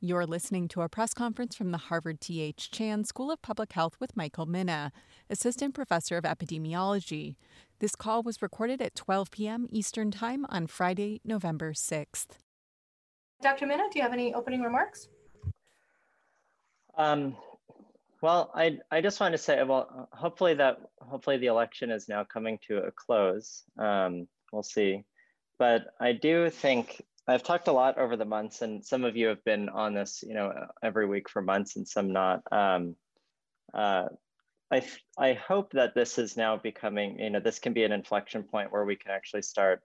You're listening to a press conference from the Harvard T.H. Chan School of Public Health with Michael Mina, Assistant Professor of Epidemiology. This call was recorded at 12 p.m. Eastern Time on Friday, November 6th. Dr. Mina, do you have any opening remarks? Um, well, I, I just want to say, well, hopefully that hopefully the election is now coming to a close. Um, we'll see, but I do think I've talked a lot over the months, and some of you have been on this, you know, every week for months, and some not. Um, uh, I I hope that this is now becoming, you know, this can be an inflection point where we can actually start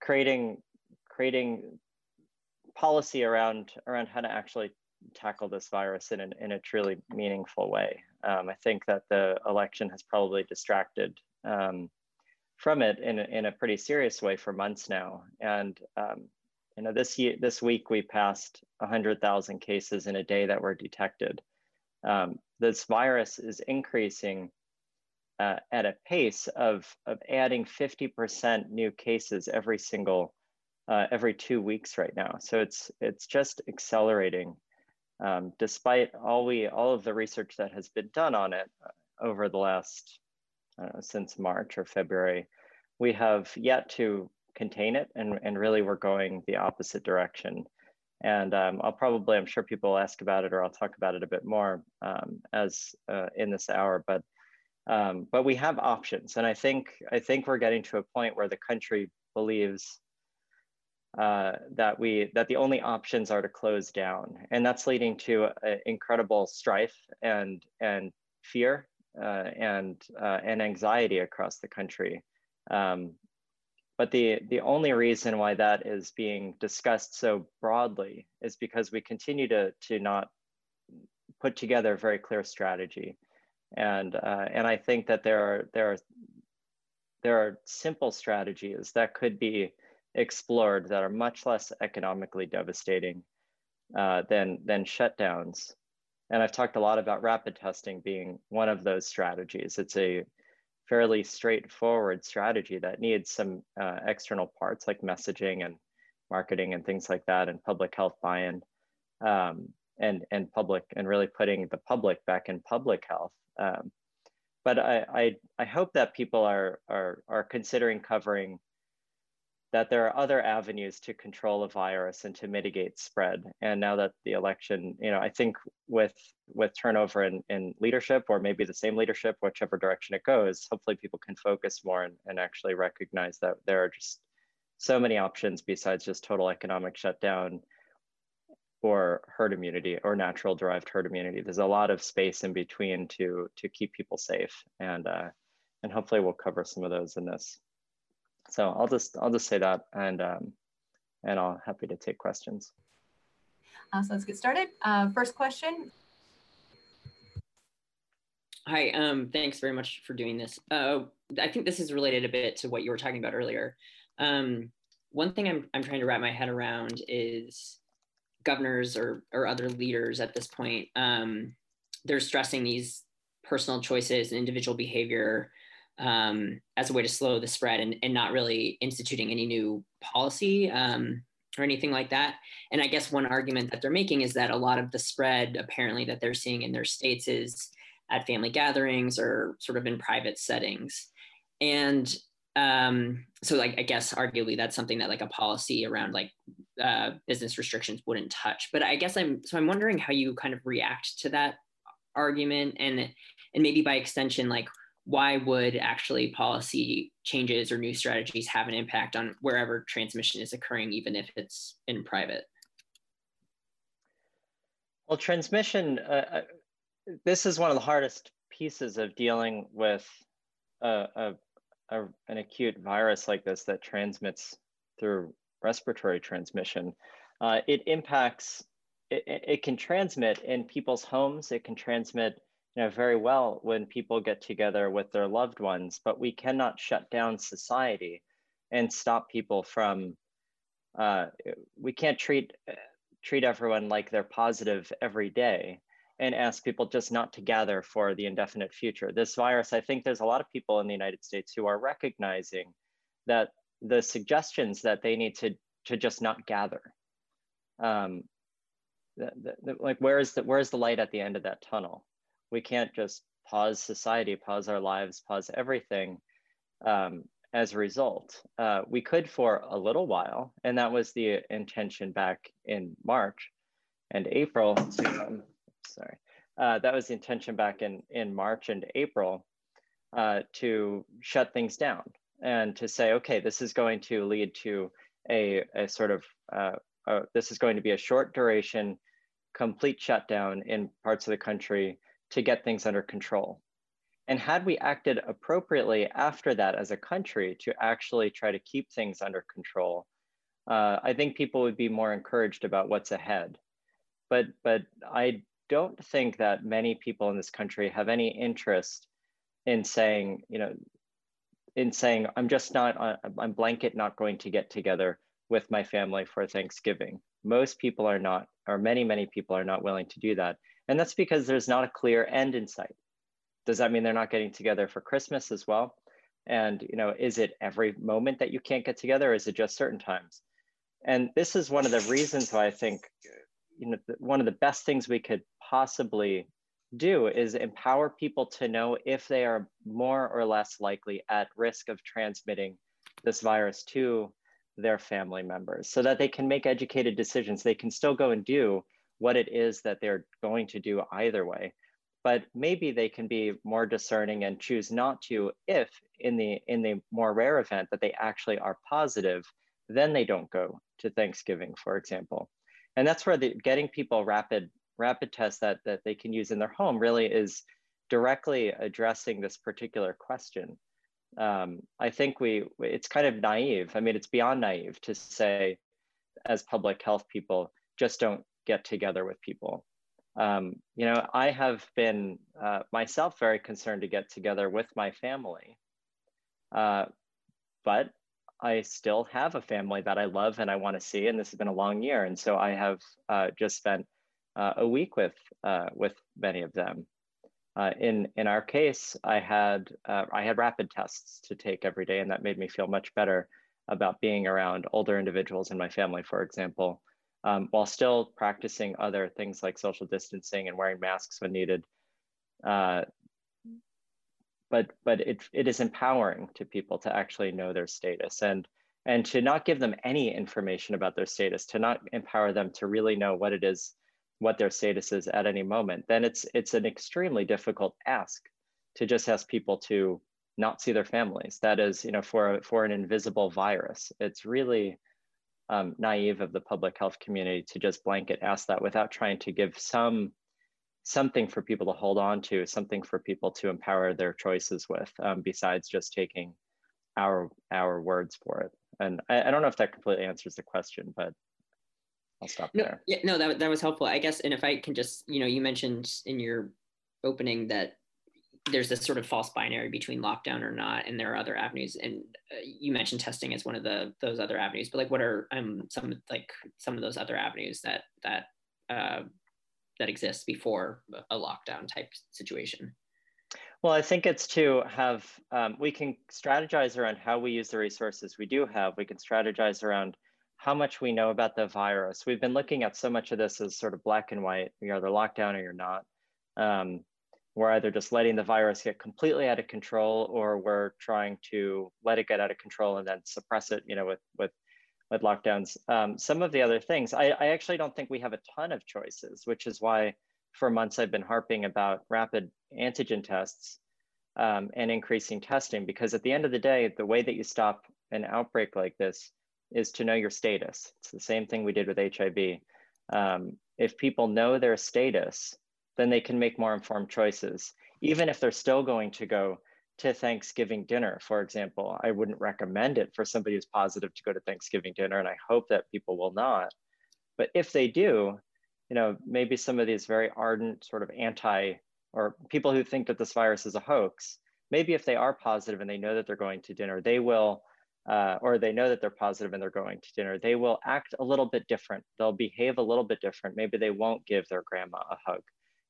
creating creating policy around around how to actually tackle this virus in, an, in a truly meaningful way. Um, I think that the election has probably distracted um, from it in a, in a pretty serious way for months now. And um, you know, this year, this week we passed 100,000 cases in a day that were detected. Um, this virus is increasing uh, at a pace of, of adding 50% new cases every single, uh, every two weeks right now. So it's, it's just accelerating um, despite all we, all of the research that has been done on it uh, over the last, know, since March or February, we have yet to contain it and, and really we're going the opposite direction. And um, I'll probably, I'm sure people will ask about it or I'll talk about it a bit more um, as uh, in this hour, but um, but we have options. And I think, I think we're getting to a point where the country believes uh, that we that the only options are to close down, and that's leading to uh, incredible strife and and fear uh, and uh, and anxiety across the country. Um, but the, the only reason why that is being discussed so broadly is because we continue to, to not put together a very clear strategy. And, uh, and I think that there are, there, are, there are simple strategies that could be explored that are much less economically devastating uh, than, than shutdowns. And I've talked a lot about rapid testing being one of those strategies. It's a fairly straightforward strategy that needs some uh, external parts like messaging and marketing and things like that and public health buy-in um, and, and public and really putting the public back in public health. Um, but I, I, I hope that people are, are, are considering covering that there are other avenues to control a virus and to mitigate spread. And now that the election, you know, I think with with turnover in, in leadership or maybe the same leadership, whichever direction it goes, hopefully people can focus more and, and actually recognize that there are just so many options besides just total economic shutdown or herd immunity or natural derived herd immunity. There's a lot of space in between to to keep people safe. And uh, and hopefully we'll cover some of those in this. So I'll just I'll just say that and um, and I'll happy to take questions. Uh, so let's get started. Uh, first question. Hi, um, thanks very much for doing this. Uh, I think this is related a bit to what you were talking about earlier. Um, one thing I'm, I'm trying to wrap my head around is governors or, or other leaders at this point, um, they're stressing these personal choices and individual behavior um, as a way to slow the spread and, and not really instituting any new policy um, or anything like that. And I guess one argument that they're making is that a lot of the spread apparently that they're seeing in their states is at family gatherings or sort of in private settings. And um, so like, I guess arguably that's something that like a policy around like uh, business restrictions wouldn't touch. But I guess I'm, so I'm wondering how you kind of react to that argument and, and maybe by extension, like why would actually policy changes or new strategies have an impact on wherever transmission is occurring, even if it's in private? Well, transmission, uh, uh this is one of the hardest pieces of dealing with a, a, a, an acute virus like this that transmits through respiratory transmission. Uh, it impacts, it, it can transmit in people's homes, it can transmit you know, very well when people get together with their loved ones, but we cannot shut down society and stop people from, uh, we can't treat, treat everyone like they're positive every day and ask people just not to gather for the indefinite future. This virus, I think there's a lot of people in the United States who are recognizing that the suggestions that they need to, to just not gather um, the, the, like where is the where is the light at the end of that tunnel? We can't just pause society, pause our lives, pause everything um, as a result. Uh, we could for a little while, and that was the intention back in March and April. Um, sorry, uh, that was the intention back in in March and April uh, to shut things down and to say, okay, this is going to lead to a, a sort of uh, uh, this is going to be a short duration, complete shutdown in parts of the country to get things under control. And had we acted appropriately after that as a country to actually try to keep things under control, uh, I think people would be more encouraged about what's ahead. But, but I don't think that many people in this country have any interest in saying, you know, in saying, I'm just not, uh, I'm blanket not going to get together with my family for Thanksgiving. Most people are not, or many, many people are not willing to do that. And that's because there's not a clear end in sight. Does that mean they're not getting together for Christmas as well? And you know, is it every moment that you can't get together, or is it just certain times? And this is one of the reasons why I think, you know, one of the best things we could possibly do is empower people to know if they are more or less likely at risk of transmitting this virus to their family members so that they can make educated decisions. They can still go and do what it is that they're going to do either way. But maybe they can be more discerning and choose not to if in the in the more rare event that they actually are positive, then they don't go to Thanksgiving, for example. And that's where the getting people rapid rapid tests that, that they can use in their home really is directly addressing this particular question. Um, I think we, it's kind of naive. I mean, it's beyond naive to say, as public health people, just don't get together with people. Um, you know, I have been uh, myself very concerned to get together with my family, uh, but I still have a family that I love and I want to see, and this has been a long year, and so I have uh, just spent uh, a week with uh, with many of them. Uh, in in our case, I had I had rapid tests to take every day, and that made me feel much better about being around older individuals in my family, for example, um, while still practicing other things like social distancing and wearing masks when needed. Uh, but but it it is empowering to people to actually know their status and and to not give them any information about their status, to not empower them to really know what it is what their status is at any moment, then it's it's an extremely difficult ask to just ask people to not see their families. That is, you know, for for an invisible virus, it's really um, naive of the public health community to just blanket ask that without trying to give some something for people to hold on to, something for people to empower their choices with, um, besides just taking our our words for it. And I, I don't know if that completely answers the question, but I'll stop no, there. Yeah, no, that, that was helpful. I guess, and if I can just, you know, you mentioned in your opening that there's this sort of false binary between lockdown or not, and there are other avenues. And uh, you mentioned testing as one of the those other avenues. But like, what are um some like some of those other avenues that that uh, that exist before a lockdown type situation? Well, I think it's to have um, we can strategize around how we use the resources we do have. We can strategize around how much we know about the virus. We've been looking at so much of this as sort of black and white. You're either locked down or you're not. Um, we're either just letting the virus get completely out of control or we're trying to let it get out of control and then suppress it, you know, with, with, with lockdowns. Um, some of the other things, I, I actually don't think we have a ton of choices, which is why for months I've been harping about rapid antigen tests um, and increasing testing, because at the end of the day, the way that you stop an outbreak like this is to know your status. It's the same thing we did with HIV. Um, if people know their status, then they can make more informed choices. Even if they're still going to go to Thanksgiving dinner, for example, I wouldn't recommend it for somebody who's positive to go to Thanksgiving dinner, and I hope that people will not. But if they do, you know, maybe some of these very ardent sort of anti or people who think that this virus is a hoax, maybe if they are positive and they know that they're going to dinner, they will uh, or they know that they're positive and they're going to dinner, they will act a little bit different. They'll behave a little bit different. Maybe they won't give their grandma a hug,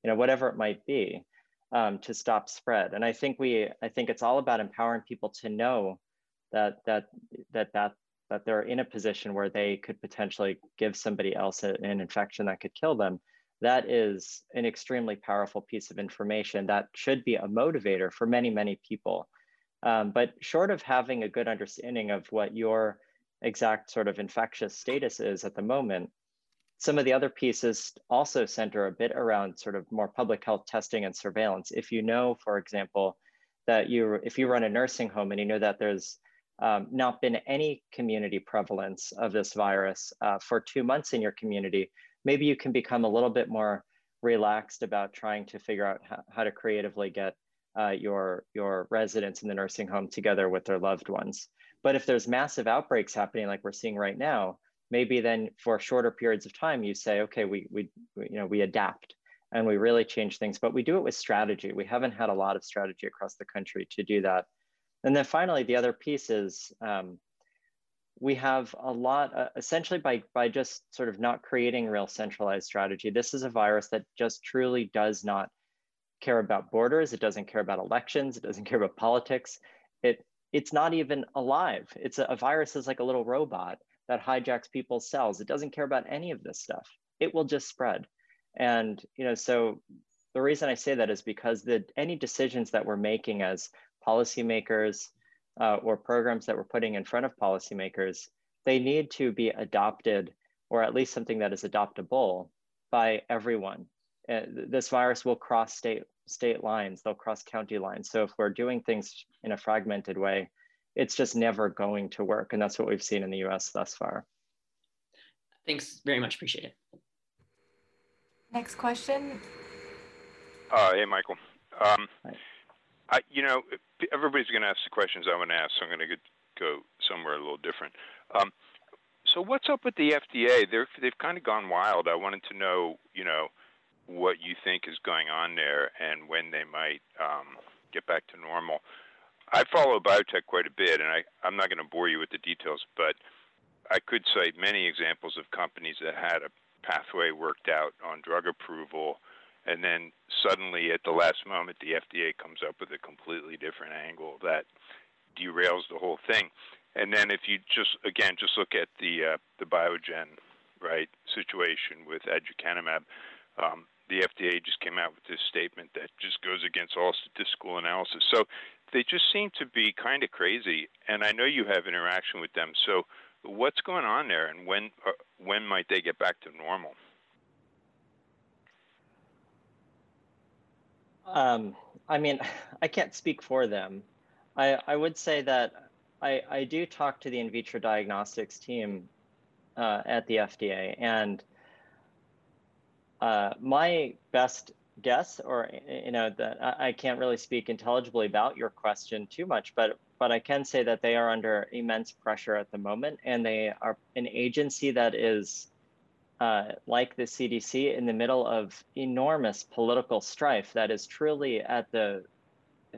you know, whatever it might be, um, to stop spread. And I think we, I think it's all about empowering people to know that that that that that they're in a position where they could potentially give somebody else an infection that could kill them, that is an extremely powerful piece of information that should be a motivator for many, many people. Um, but short of having a good understanding of what your exact sort of infectious status is at the moment, some of the other pieces also center a bit around sort of more public health testing and surveillance. If you know, for example, that you, if you run a nursing home and you know that there's um, not been any community prevalence of this virus uh, for two months in your community, maybe you can become a little bit more relaxed about trying to figure out how, how to creatively get uh, your, your residents in the nursing home together with their loved ones. But if there's massive outbreaks happening like we're seeing right now, maybe then for shorter periods of time, you say, okay, we, we, you know, we adapt and we really change things, but we do it with strategy. We haven't had a lot of strategy across the country to do that. And then finally, the other piece is um, we have a lot, uh, essentially by, by just sort of not creating real centralized strategy, this is a virus that just truly does not care about borders. It doesn't care about elections. It doesn't care about politics. It, it's not even alive. It's a, a virus is like a little robot that hijacks people's cells. It doesn't care about any of this stuff. It will just spread. And, you know, so the reason I say that is because the, any decisions that we're making as policymakers uh, or programs that we're putting in front of policymakers, they need to be adopted or at least something that is adoptable by everyone. Uh, this virus will cross state state lines, they'll cross county lines. So if we're doing things in a fragmented way, it's just never going to work. And that's what we've seen in the US thus far. Thanks very much. Appreciate it. Next question. Uh, hey, Michael. Um, I, you know, everybody's going to ask the questions I want to ask, so I'm going to go somewhere a little different. Um, so, what's up with the FDA? They're, they've kind of gone wild. I wanted to know, you know, what you think is going on there and when they might um, get back to normal. I follow biotech quite a bit, and I, I'm not going to bore you with the details, but I could cite many examples of companies that had a pathway worked out on drug approval and then suddenly at the last moment the FDA comes up with a completely different angle that derails the whole thing. And then if you just again just look at the uh, the Biogen right situation with aducanumab, um, the FDA just came out with this statement that just goes against all statistical analysis. So they just seem to be kind of crazy. And I know you have interaction with them. So what's going on there, and when uh, when might they get back to normal? Um, I mean, I can't speak for them. I, I would say that I, I do talk to the in vitro diagnostics team uh, at the FDA, and uh, my best guess, or you know, that I, can't really speak intelligibly about your question too much, but but I can say that they are under immense pressure at the moment, and they are an agency that is uh, like the CDC in the middle of enormous political strife that is truly at the,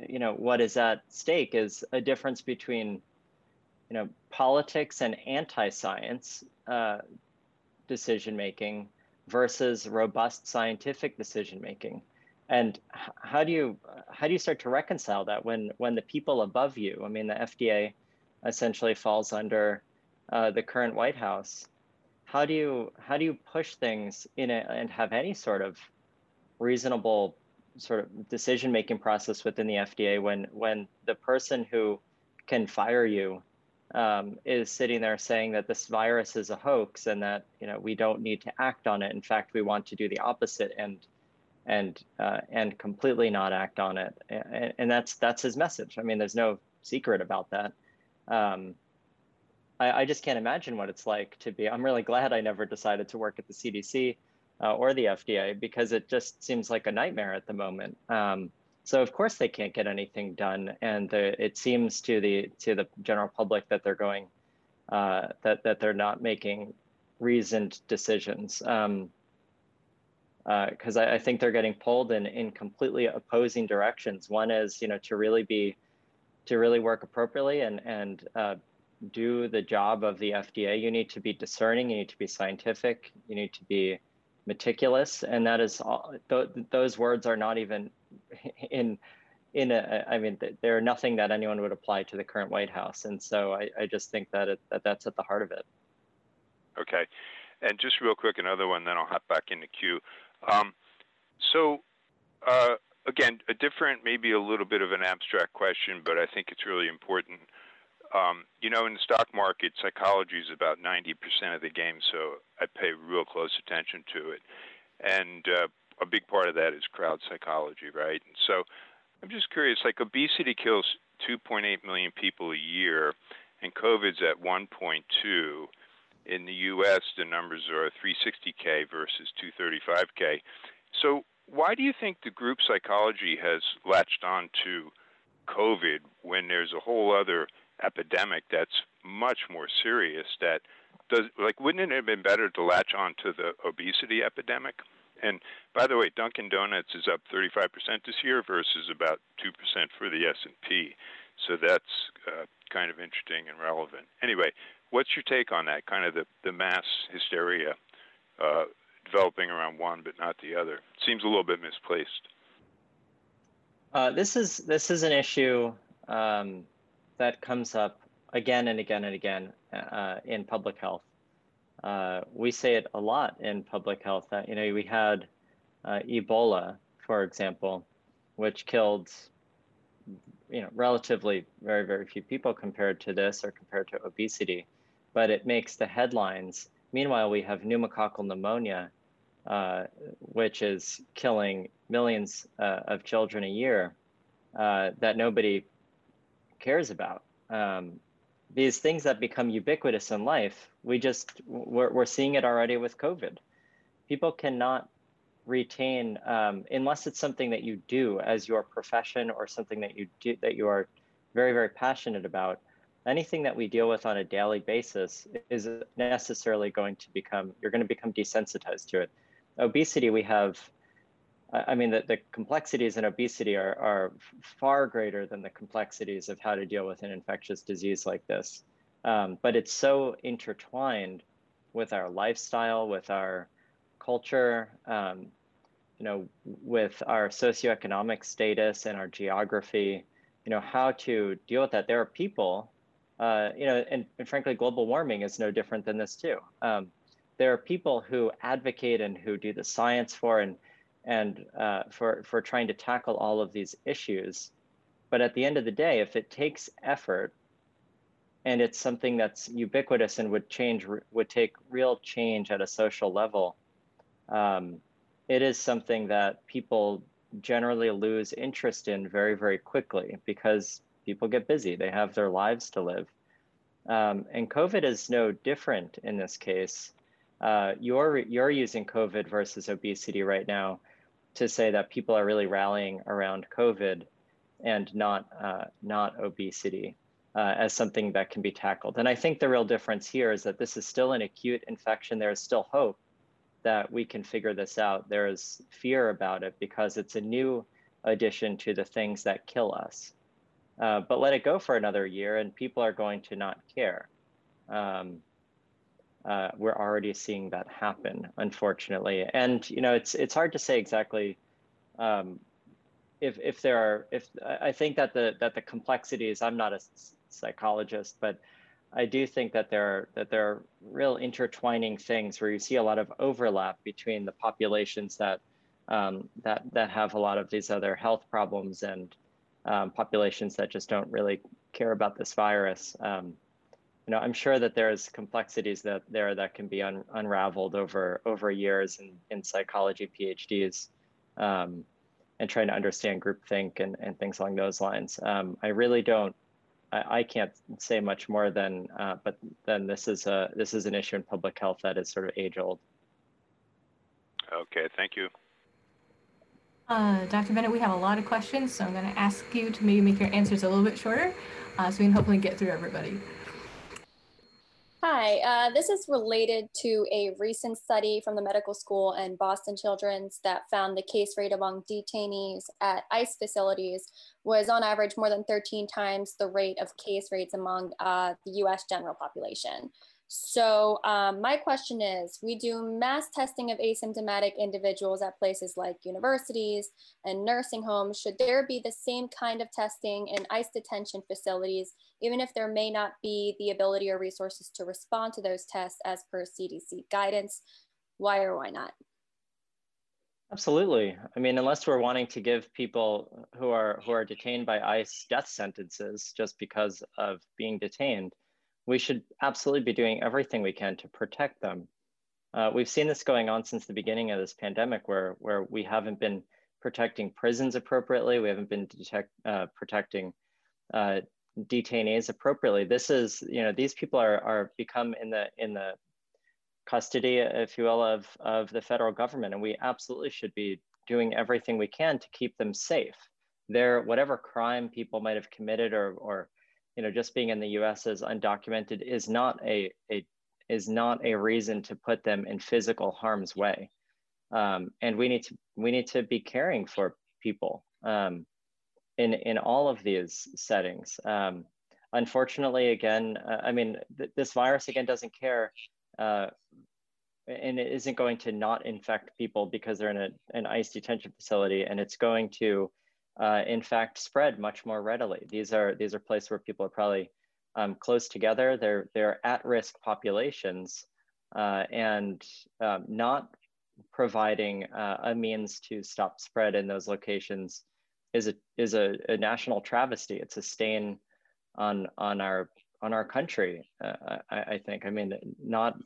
you know, what is at stake is a difference between, you know, politics and anti-science uh, decision making versus robust scientific decision making. And how do you how do you start to reconcile that when when the people above you, I mean, the FDA essentially falls under uh, the current White House how do you how do you push things in it and have any sort of reasonable sort of decision making process within the FDA when when the person who can fire you um, is sitting there saying that this virus is a hoax and that you know we don't need to act on it. In fact, we want to do the opposite and and uh, and completely not act on it. And, and, that's that's his message. I mean, there's no secret about that. Um, I, I, just can't imagine what it's like to be. I'm really glad I never decided to work at the CDC uh, or the FDA because it just seems like a nightmare at the moment. Um, so of course they can't get anything done, and the, it seems to the to the general public that they're going uh, that that they're not making reasoned decisions. Um, because uh, I, I, think they're getting pulled in in completely opposing directions. One is, you know, to really be, to really work appropriately and and uh, do the job of the FDA, you need to be discerning, you need to be scientific, you need to be meticulous, and that is all, th those words are not even in in a, I mean, they're nothing that anyone would apply to the current White House. And so I, I just think that, it, that that's at the heart of it. Okay. And just real quick, another one, then I'll hop back in the queue. Um, so, uh, again, a different, maybe a little bit of an abstract question, but I think it's really important. Um, you know, in the stock market, psychology is about 90% of the game, so I pay real close attention to it. And uh, a big part of that is crowd psychology, right? And so I'm just curious like, obesity kills 2.8 million people a year, and COVID's at 1.2. In the US, the numbers are 360K versus 235K. So, why do you think the group psychology has latched on to COVID when there's a whole other epidemic that's much more serious that does like wouldn't it have been better to latch on to the obesity epidemic? And by the way, Dunkin' Donuts is up 35% this year versus about 2% for the S&P. So that's uh, kind of interesting and relevant. Anyway, what's your take on that? Kind of the, the mass hysteria uh, developing around one but not the other. Seems a little bit misplaced. Uh, this is this is an issue um, that comes up again and again and again uh, in public health. Uh, we say it a lot in public health. That you know we had uh, Ebola, for example, which killed you know relatively very very few people compared to this or compared to obesity, but it makes the headlines. Meanwhile, we have pneumococcal pneumonia, uh, which is killing millions uh, of children a year uh, that nobody cares about. Um, these things that become ubiquitous in life, we just we're, we're seeing it already with COVID. People cannot retain um, unless it's something that you do as your profession or something that you do that you are very very passionate about. Anything that we deal with on a daily basis is necessarily going to become you're going to become desensitized to it. Obesity, we have I mean, the, the complexities in obesity are, are far greater than the complexities of how to deal with an infectious disease like this. Um, but it's so intertwined with our lifestyle, with our culture, um, you know, with our socioeconomic status and our geography, you know, how to deal with that. There are people, uh, you know, and, and, frankly, global warming is no different than this too. Um, there are people who advocate and who do the science for and and uh, for, for trying to tackle all of these issues. But at the end of the day, if it takes effort and it's something that's ubiquitous and would change, would take real change at a social level, um, it is something that people generally lose interest in very, very quickly because people get busy. They have their lives to live. Um, and COVID is no different in this case. Uh, you're, you're using COVID versus obesity right now to say that people are really rallying around COVID and not uh, not obesity uh, as something that can be tackled. And I think the real difference here is that this is still an acute infection. There is still hope that we can figure this out. There is fear about it because it's a new addition to the things that kill us. Uh, but let it go for another year, and people are going to not care. Um, uh, we're already seeing that happen, unfortunately. And you know, it's it's hard to say exactly um, if if there are if I think that the that the complexities. I'm not a psychologist, but I do think that there are that there are real intertwining things where you see a lot of overlap between the populations that um, that that have a lot of these other health problems and um, populations that just don't really care about this virus. Um, you know, I'm sure that there's complexities that there that can be un, unraveled over over years in, in psychology PhDs, um, and trying to understand groupthink and, and things along those lines. Um, I really don't, I, I, can't say much more than, uh, but then this is a this is an issue in public health that is sort of age old. Okay, thank you. Uh, Dr. Bennett, we have a lot of questions, so I'm going to ask you to maybe make your answers a little bit shorter, uh, so we can hopefully get through everybody. Hi, uh, this is related to a recent study from the medical school and Boston Children's that found the case rate among detainees at ICE facilities was on average more than 13 times the rate of case rates among uh, the US general population. So um, my question is, we do mass testing of asymptomatic individuals at places like universities and nursing homes. Should there be the same kind of testing in ICE detention facilities, even if there may not be the ability or resources to respond to those tests as per CDC guidance? Why or why not? Absolutely. I mean, unless we're wanting to give people who are who are detained by ICE death sentences just because of being detained, we should absolutely be doing everything we can to protect them. Uh, we've seen this going on since the beginning of this pandemic, where where we haven't been protecting prisons appropriately, we haven't been detect, uh, protecting uh, detainees appropriately. This is, you know, these people are are become in the in the custody, if you will, of of the federal government, and we absolutely should be doing everything we can to keep them safe. Their whatever crime people might have committed or or you know, just being in the U.S. as undocumented is not a, a is not a reason to put them in physical harm's way. Um, and we need to we need to be caring for people um, in in all of these settings. Um, unfortunately, again, uh, I mean, th this virus again doesn't care, uh, and it isn't going to not infect people because they're in a, an ICE detention facility, and it's going to uh, in fact spread much more readily. These are these are places where people are probably um, close together. They're they're at risk populations, uh, and um, not providing uh, a means to stop spread in those locations is a is a, a, national travesty. It's a stain on on our on our country. Uh, I, I, think. I mean, not.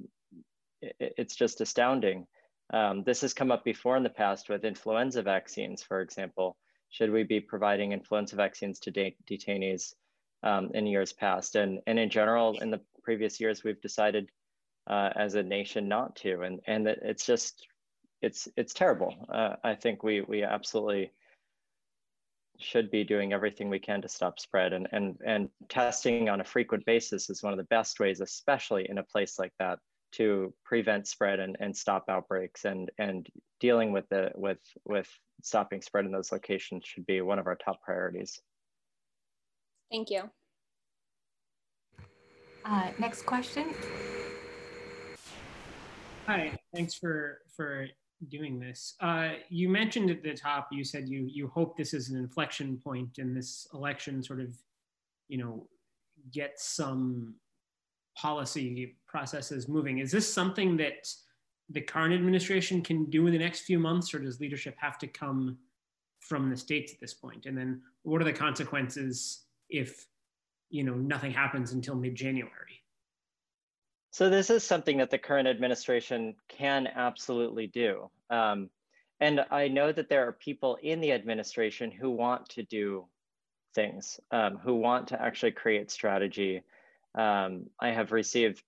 It, it's just astounding. Um, this has come up before in the past with influenza vaccines, for example should we be providing influenza vaccines to de detainees um, in years past? And, and in general, in the previous years, we've decided uh, as a nation not to. And, and it's just, it's, it's terrible. Uh, I think we, we absolutely should be doing everything we can to stop spread and, and, and testing on a frequent basis is one of the best ways, especially in a place like that to prevent spread and, and stop outbreaks and, and dealing with the with with stopping spread in those locations should be one of our top priorities. Thank you. Uh, next question. Hi, thanks for for doing this. Uh, you mentioned at the top, you said you you hope this is an inflection point in this election, sort of, you know, get some policy processes moving. Is this something that the current administration can do in the next few months, or does leadership have to come from the states at this point? And then what are the consequences if you know nothing happens until mid-January? So this is something that the current administration can absolutely do. Um, and I know that there are people in the administration who want to do things, um, who want to actually create strategy. Um, I have received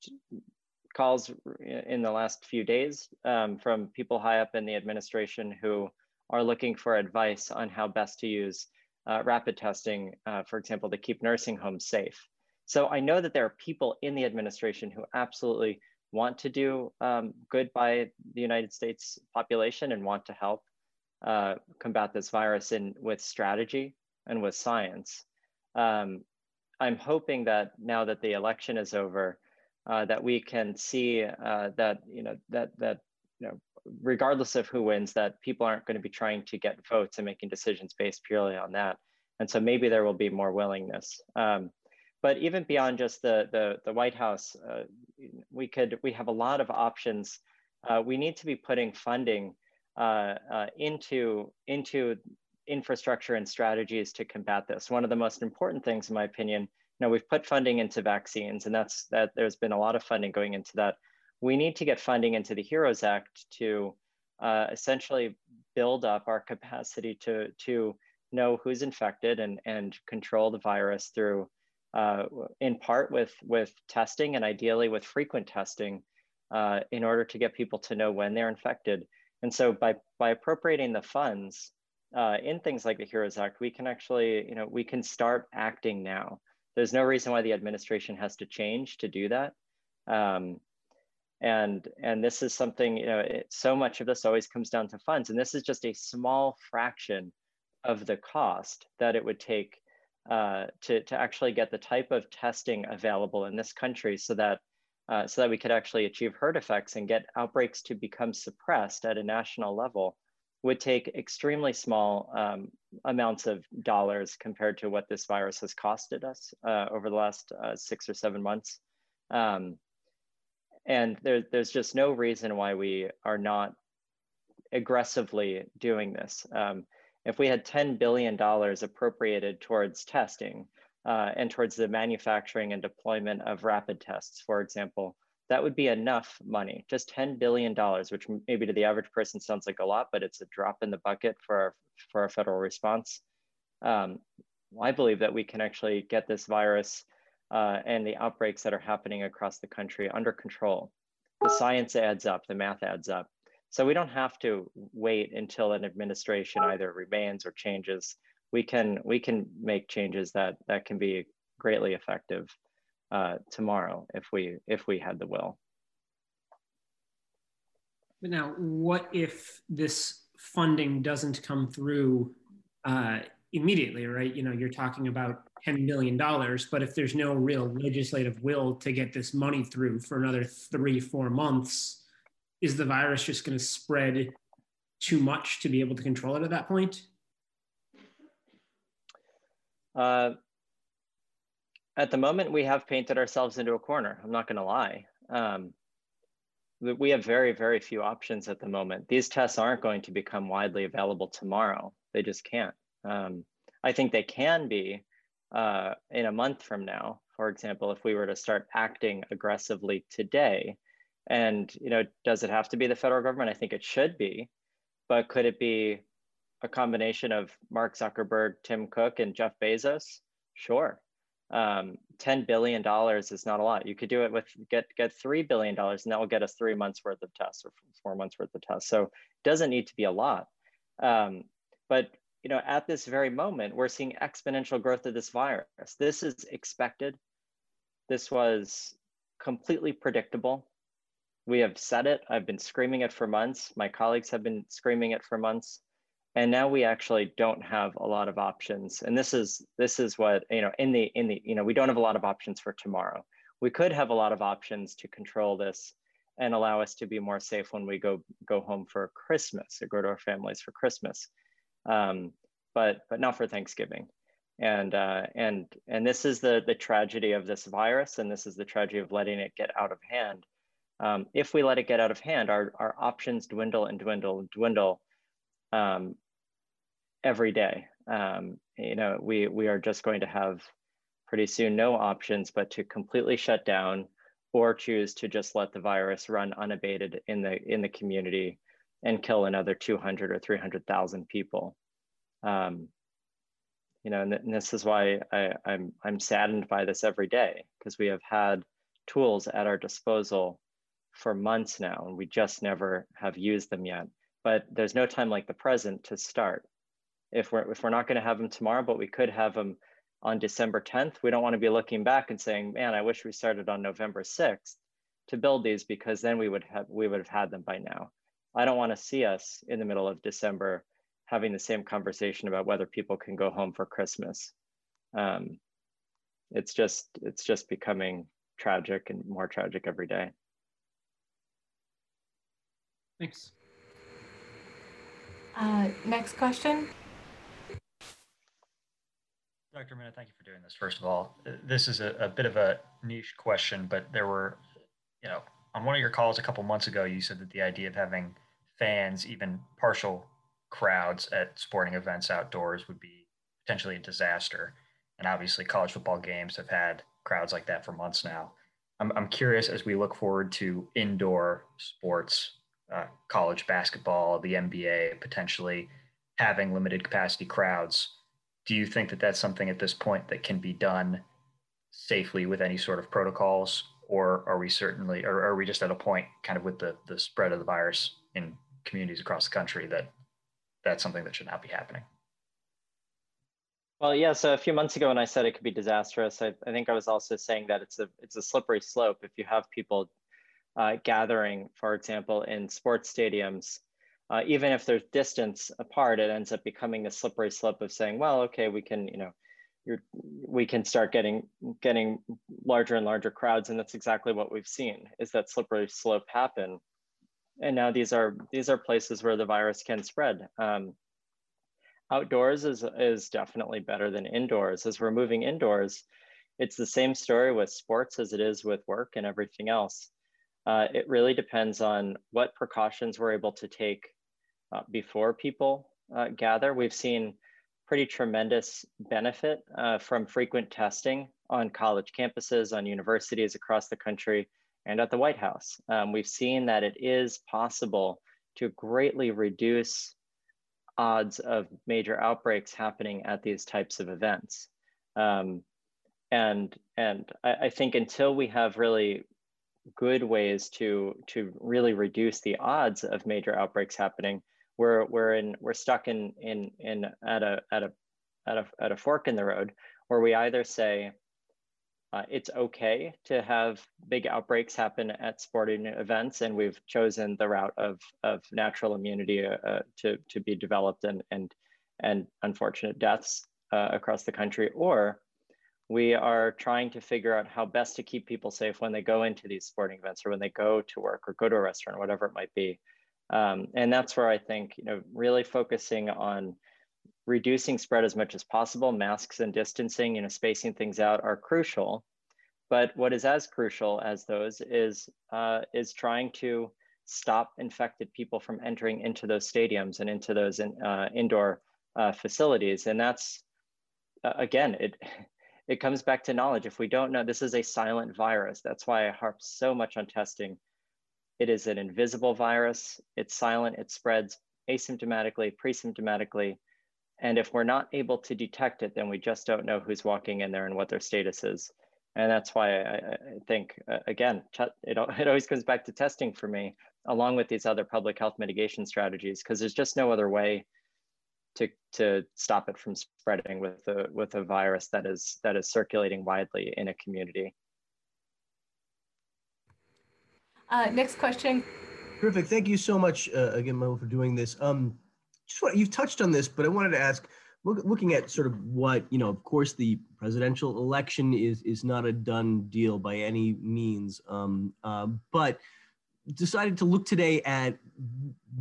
calls in the last few days um, from people high up in the administration who are looking for advice on how best to use uh, rapid testing, uh, for example, to keep nursing homes safe. So I know that there are people in the administration who absolutely want to do um, good by the United States population and want to help uh, combat this virus in with strategy and with science. Um, I'm hoping that now that the election is over, uh, that we can see uh, that you know that that you know regardless of who wins, that people aren't going to be trying to get votes and making decisions based purely on that. And so maybe there will be more willingness. Um, but even beyond just the the, the White House, uh, we could we have a lot of options. Uh, we need to be putting funding uh, uh, into into infrastructure and strategies to combat this. One of the most important things, in my opinion, you know, we've put funding into vaccines, and that's that. There's been a lot of funding going into that. We need to get funding into the HEROES Act to uh, essentially build up our capacity to to know who's infected and and control the virus through, uh, in part with with testing and ideally with frequent testing, uh, in order to get people to know when they're infected. And so by by appropriating the funds. Uh, in things like the HEROES Act, we can actually, you know, we can start acting now there's no reason why the administration has to change to do that. Um, and and this is something you know it, so much of this always comes down to funds and this is just a small fraction of the cost that it would take uh, to, to actually get the type of testing available in this country so that uh, so that we could actually achieve herd effects and get outbreaks to become suppressed at a national level would take extremely small um, amounts of dollars compared to what this virus has costed us uh, over the last uh, six or seven months. Um, and there, there's just no reason why we are not aggressively doing this. Um, if we had $10 billion appropriated towards testing uh, and towards the manufacturing and deployment of rapid tests, for example, that would be enough money, just $10 billion, which maybe to the average person sounds like a lot, but it's a drop in the bucket for our, for our federal response. Um, I believe that we can actually get this virus uh, and the outbreaks that are happening across the country under control. The science adds up, the math adds up. So we don't have to wait until an administration either remains or changes. We can we can make changes that that can be greatly effective uh, tomorrow if we if we had the will. But now, what if this funding doesn't come through uh, immediately? Right? You know, you're talking about ten billion dollars, but if there's no real legislative will to get this money through for another three four months is the virus just going to spread too much to be able to control it at that point? Uh, at the moment, we have painted ourselves into a corner. I'm not going to lie. Um, we have very, very few options at the moment. These tests aren't going to become widely available tomorrow. They just can't. Um, I think they can be uh, in a month from now. For example, if we were to start acting aggressively today, and you know, does it have to be the federal government? I think it should be, but could it be a combination of Mark Zuckerberg, Tim Cook, and Jeff Bezos? Sure. Um, $10 billion is not a lot. You could do it with get get $3 billion and that will get us three months worth of tests or four months worth of tests. So it doesn't need to be a lot. Um, but you know, at this very moment, we're seeing exponential growth of this virus. This is expected. This was completely predictable. We have said it. I've been screaming it for months. My colleagues have been screaming it for months. And now we actually don't have a lot of options. And this is this is what, you know, in the in the, you know, we don't have a lot of options for tomorrow. We could have a lot of options to control this and allow us to be more safe when we go go home for Christmas or go to our families for Christmas. Um, but but not for Thanksgiving. And uh, and and this is the the tragedy of this virus, and this is the tragedy of letting it get out of hand um, if we let it get out of hand, our, our options dwindle and dwindle and dwindle um, every day. Um, you know, we, we are just going to have pretty soon no options but to completely shut down or choose to just let the virus run unabated in the, in the community and kill another 200 or 300,000 people. Um, you know, and, and, this is why I, I'm, I'm saddened by this every day because we have had tools at our disposal for months now, and we just never have used them yet. But there's no time like the present to start. If we're if we're not going to have them tomorrow, but we could have them on December 10th, we don't want to be looking back and saying, "Man, I wish we started on November 6th to build these," because then we would have we would have had them by now. I don't want to see us in the middle of December having the same conversation about whether people can go home for Christmas. Um, it's just it's just becoming tragic and more tragic every day. Thanks. Uh, next question. Dr. Mina, thank you for doing this. First of all, this is a, a, bit of a niche question, but there were, you know, on one of your calls a couple months ago, you said that the idea of having fans, even partial crowds at sporting events outdoors, would be potentially a disaster. And obviously, college football games have had crowds like that for months now. I'm, I'm curious as we look forward to indoor sports uh, college basketball, the NBA, potentially having limited capacity crowds. Do you think that that's something at this point that can be done safely with any sort of protocols, or are we certainly, or are we just at a point, kind of with the the spread of the virus in communities across the country, that that's something that should not be happening? Well, yeah. So a few months ago, when I said it could be disastrous, I, I think I was also saying that it's a it's a slippery slope if you have people uh, gathering, for example, in sports stadiums, uh, even if there's distance apart, it ends up becoming a slippery slope of saying, well, okay, we can, you know, you're, we can start getting getting larger and larger crowds, and that's exactly what we've seen is that slippery slope happen. And now these are these are places where the virus can spread. Um, outdoors is is definitely better than indoors. As we're moving indoors, it's the same story with sports as it is with work and everything else. Uh, it really depends on what precautions we're able to take uh, before people uh, gather. We've seen pretty tremendous benefit uh, from frequent testing on college campuses, on universities across the country, and at the White House. Um, we've seen that it is possible to greatly reduce odds of major outbreaks happening at these types of events. Um, and and I, I, think until we have really good ways to to really reduce the odds of major outbreaks happening, we're we're in we're stuck in in in at a at a at a at a fork in the road where we either say uh, it's okay to have big outbreaks happen at sporting events, and we've chosen the route of, of natural immunity uh, uh, to, to be developed and, and, and unfortunate deaths uh, across the country, or we are trying to figure out how best to keep people safe when they go into these sporting events or when they go to work or go to a restaurant, whatever it might be. Um, and that's where I think, you know, really focusing on reducing spread as much as possible. Masks and distancing, you know, spacing things out are crucial. But what is as crucial as those is uh, is trying to stop infected people from entering into those stadiums and into those in, uh, indoor uh, facilities. And that's uh, again, it it comes back to knowledge. If we don't know, this is a silent virus. That's why I harp so much on testing. It is an invisible virus. It's silent. It spreads asymptomatically, pre-symptomatically and if we're not able to detect it, then we just don't know who's walking in there and what their status is. And that's why I, I think, uh, again, it, it always comes back to testing for me, along with these other public health mitigation strategies, because there's just no other way to, to stop it from spreading with a, with a virus that is, that is circulating widely in a community. Uh, next question. Perfect. Thank you so much uh, again, Mo, for doing this. Um, just you've touched on this, but I wanted to ask, look, looking at sort of what you know, of course, the presidential election is is not a done deal by any means, um, uh, but decided to look today at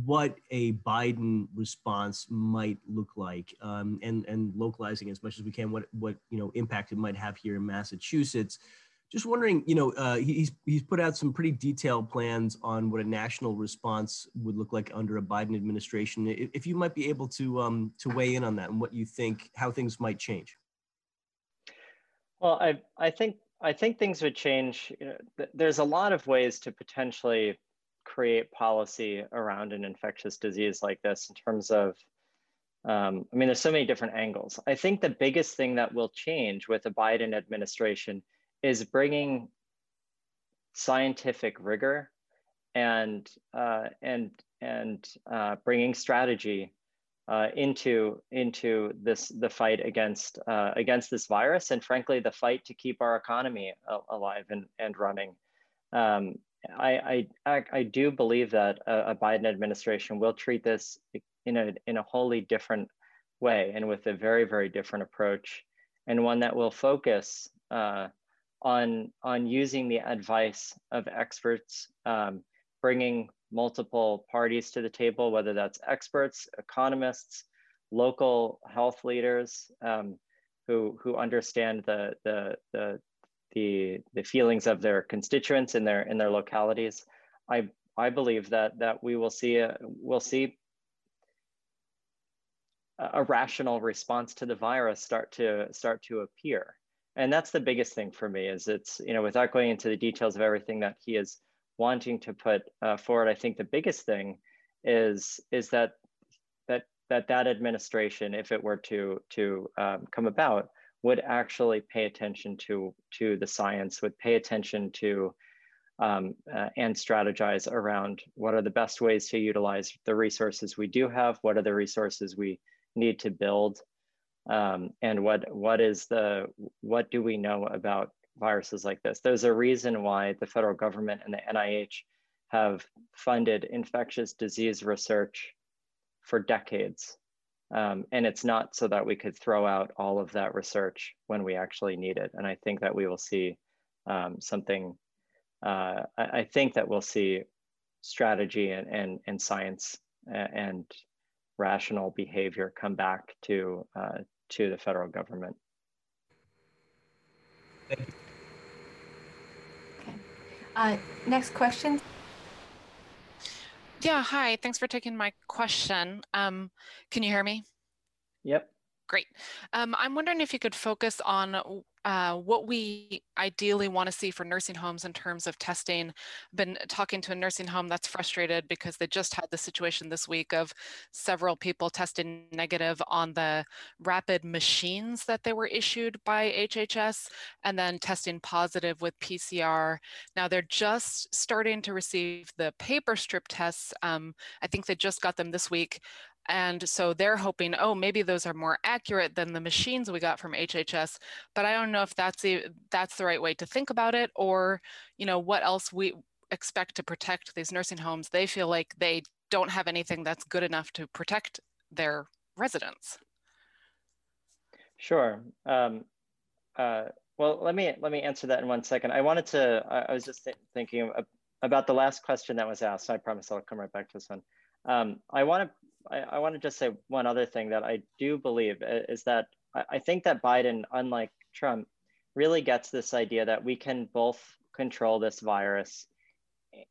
what a Biden response might look like, um, and and localizing as much as we can what what you know impact it might have here in Massachusetts just wondering, you know, uh, he's he's put out some pretty detailed plans on what a national response would look like under a Biden administration. If you might be able to um, to weigh in on that and what you think, how things might change. Well, I I think I think things would change. You know, there's a lot of ways to potentially create policy around an infectious disease like this in terms of um, I mean, there's so many different angles. I think the biggest thing that will change with the Biden administration is bringing scientific rigor and uh, and and uh, bringing strategy uh, into into this the fight against uh, against this virus and frankly the fight to keep our economy alive and, and running. Um, I, I I do believe that a, a, Biden administration will treat this in a in a wholly different way and with a very very different approach and one that will focus uh, on, on using the advice of experts, um, bringing multiple parties to the table, whether that's experts, economists, local health leaders um, who, who understand the, the, the, the, the feelings of their constituents in their, in their localities. I, I believe that, that we will see, a, we'll see a rational response to the virus start to start to appear and that's the biggest thing for me is it's you know without going into the details of everything that he is wanting to put uh, forward i think the biggest thing is is that that that that administration if it were to to um, come about would actually pay attention to to the science would pay attention to um, uh, and strategize around what are the best ways to utilize the resources we do have what are the resources we need to build um, and what what is the what do we know about viruses like this? There's a reason why the federal government and the NIH have funded infectious disease research for decades. Um, and it's not so that we could throw out all of that research when we actually need it. And I think that we will see um, something, uh, I, I, think that we'll see strategy and, and, and science and rational behavior come back to, uh, to the federal government. Okay. Uh, next question. Yeah, hi. Thanks for taking my question. Um, can you hear me? Yep. Great. Um, I'm wondering if you could focus on uh, what we ideally want to see for nursing homes in terms of testing. Been talking to a nursing home that's frustrated because they just had the situation this week of several people testing negative on the rapid machines that they were issued by HHS and then testing positive with PCR. Now they're just starting to receive the paper strip tests. Um, I think they just got them this week. And so they're hoping, oh, maybe those are more accurate than the machines we got from HHS. But I don't know if that's the, that's the right way to think about it, or you know what else we expect to protect these nursing homes. They feel like they don't have anything that's good enough to protect their residents. Sure. Um, uh, well, let me let me answer that in one second. I wanted to. I, I was just th thinking about the last question that was asked. I promise I'll come right back to this one. Um, I want to I, I want to just say one other thing that I do believe uh, is that I, I think that Biden, unlike Trump, really gets this idea that we can both control this virus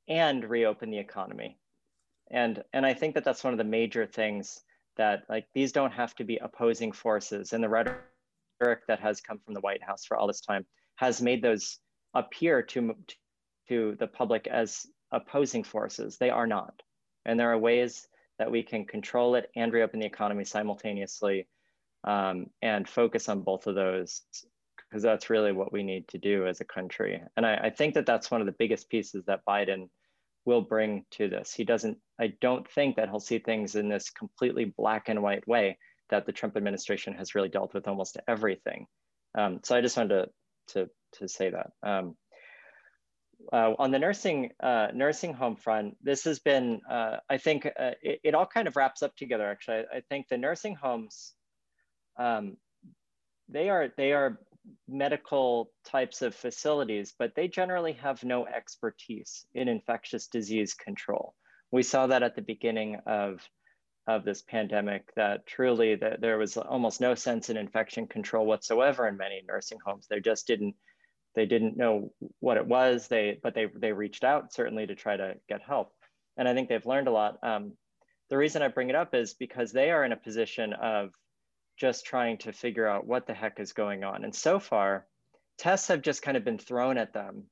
and reopen the economy. And, and I think that that's one of the major things that like these don't have to be opposing forces and the rhetoric that has come from the White House for all this time has made those appear to, to the public as opposing forces. They are not. And there are ways that we can control it and reopen the economy simultaneously um, and focus on both of those because that's really what we need to do as a country. And I, I, think that that's one of the biggest pieces that Biden will bring to this. He doesn't, I don't think that he'll see things in this completely black and white way that the Trump administration has really dealt with almost everything. Um, so I just wanted to, to, to say that. Um, uh, on the nursing uh, nursing home front, this has been, uh, I think, uh, it, it, all kind of wraps up together. Actually, I, I think the nursing homes, um, they are they are medical types of facilities, but they generally have no expertise in infectious disease control. We saw that at the beginning of of this pandemic that truly that there was almost no sense in infection control whatsoever in many nursing homes. There just didn't they didn't know what it was. They but they they reached out certainly to try to get help. And i think they've learned a lot. Um, the reason i bring it up is because they are in a position of just trying to figure out what the heck is going on. And so far tests have just kind of been thrown at them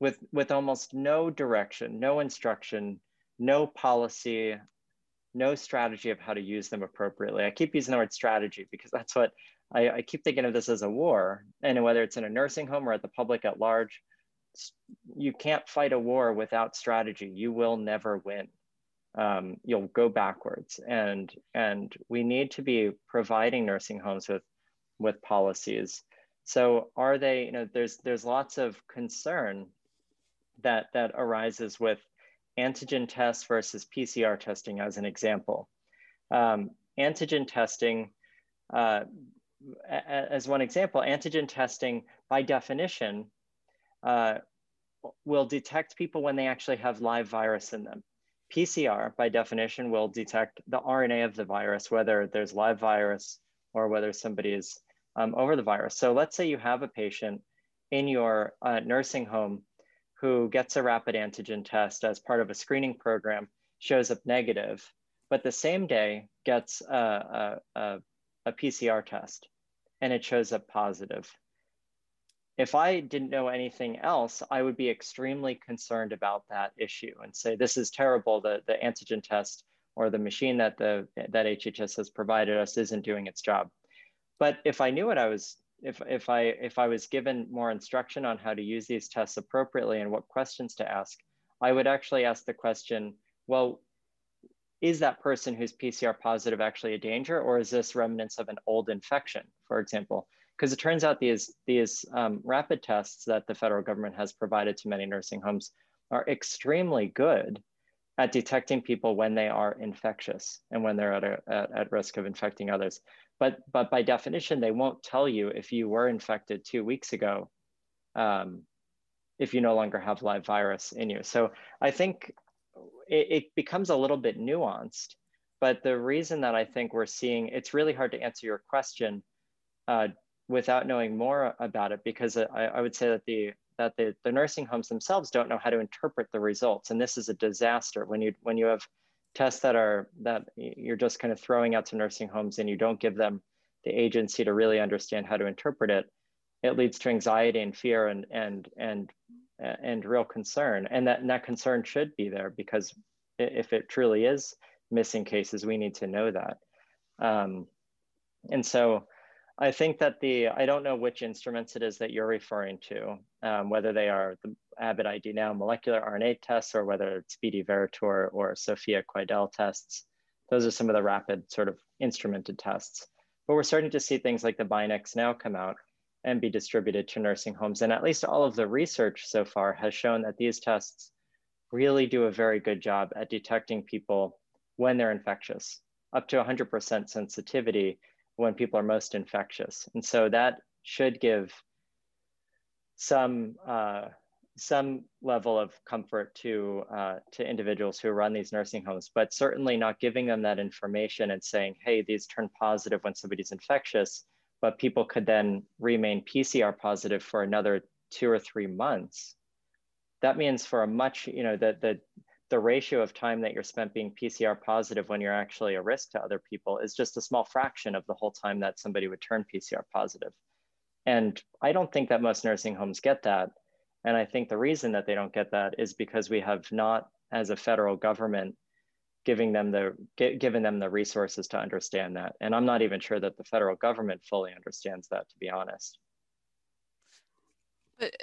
with with almost no direction no instruction no policy no strategy of how to use them appropriately. I keep using the word strategy because that's what I, I keep thinking of this as a war, and whether it's in a nursing home or at the public at large, you can't fight a war without strategy. You will never win. Um, you'll go backwards, and and we need to be providing nursing homes with with policies. So are they? You know, there's there's lots of concern that that arises with antigen tests versus PCR testing, as an example. Um, antigen testing. Uh, as one example, antigen testing by definition uh, will detect people when they actually have live virus in them. PCR by definition will detect the RNA of the virus, whether there's live virus or whether somebody is um, over the virus. So let's say you have a patient in your uh, nursing home who gets a rapid antigen test as part of a screening program, shows up negative, but the same day gets a, a, a, a PCR test and it shows up positive. If I didn't know anything else, I would be extremely concerned about that issue and say, this is terrible, the, the antigen test or the machine that, the, that HHS has provided us isn't doing its job. But if I knew what I was, if, if, I, if I was given more instruction on how to use these tests appropriately and what questions to ask, I would actually ask the question, well, is that person who's PCR positive actually a danger, or is this remnants of an old infection, for example? Because it turns out these, these um, rapid tests that the federal government has provided to many nursing homes are extremely good at detecting people when they are infectious and when they're at, a, at, at risk of infecting others. But, but by definition, they won't tell you if you were infected two weeks ago, um, if you no longer have live virus in you. So I think it, it becomes a little bit nuanced. But the reason that I think we're seeing, it's really hard to answer your question uh, without knowing more about it, because I, I would say that the that the, the nursing homes themselves don't know how to interpret the results. And this is a disaster when you when you have tests that are that you're just kind of throwing out to nursing homes and you don't give them the agency to really understand how to interpret it, it leads to anxiety and fear and and and and real concern. And that, and that concern should be there because if it truly is missing cases, we need to know that. Um, and so I think that the, I don't know which instruments it is that you're referring to, um, whether they are the Abbott ID Now molecular RNA tests or whether it's BD Veritor or Sofia Quidel tests. Those are some of the rapid sort of instrumented tests. But we're starting to see things like the BinaxNOW come out and be distributed to nursing homes. And at least all of the research so far has shown that these tests really do a very good job at detecting people when they're infectious, up to 100% sensitivity when people are most infectious. And so that should give some uh, some level of comfort to uh, to individuals who run these nursing homes, but certainly not giving them that information and saying, "Hey, these turn positive when somebody's infectious," but people could then remain PCR positive for another two or three months. That means for a much, you know, the the the ratio of time that you're spent being PCR positive when you're actually a risk to other people is just a small fraction of the whole time that somebody would turn PCR positive. And I don't think that most nursing homes get that. And I think the reason that they don't get that is because we have not, as a federal government, giving them the given them the resources to understand that. And I'm not even sure that the federal government fully understands that, to be honest.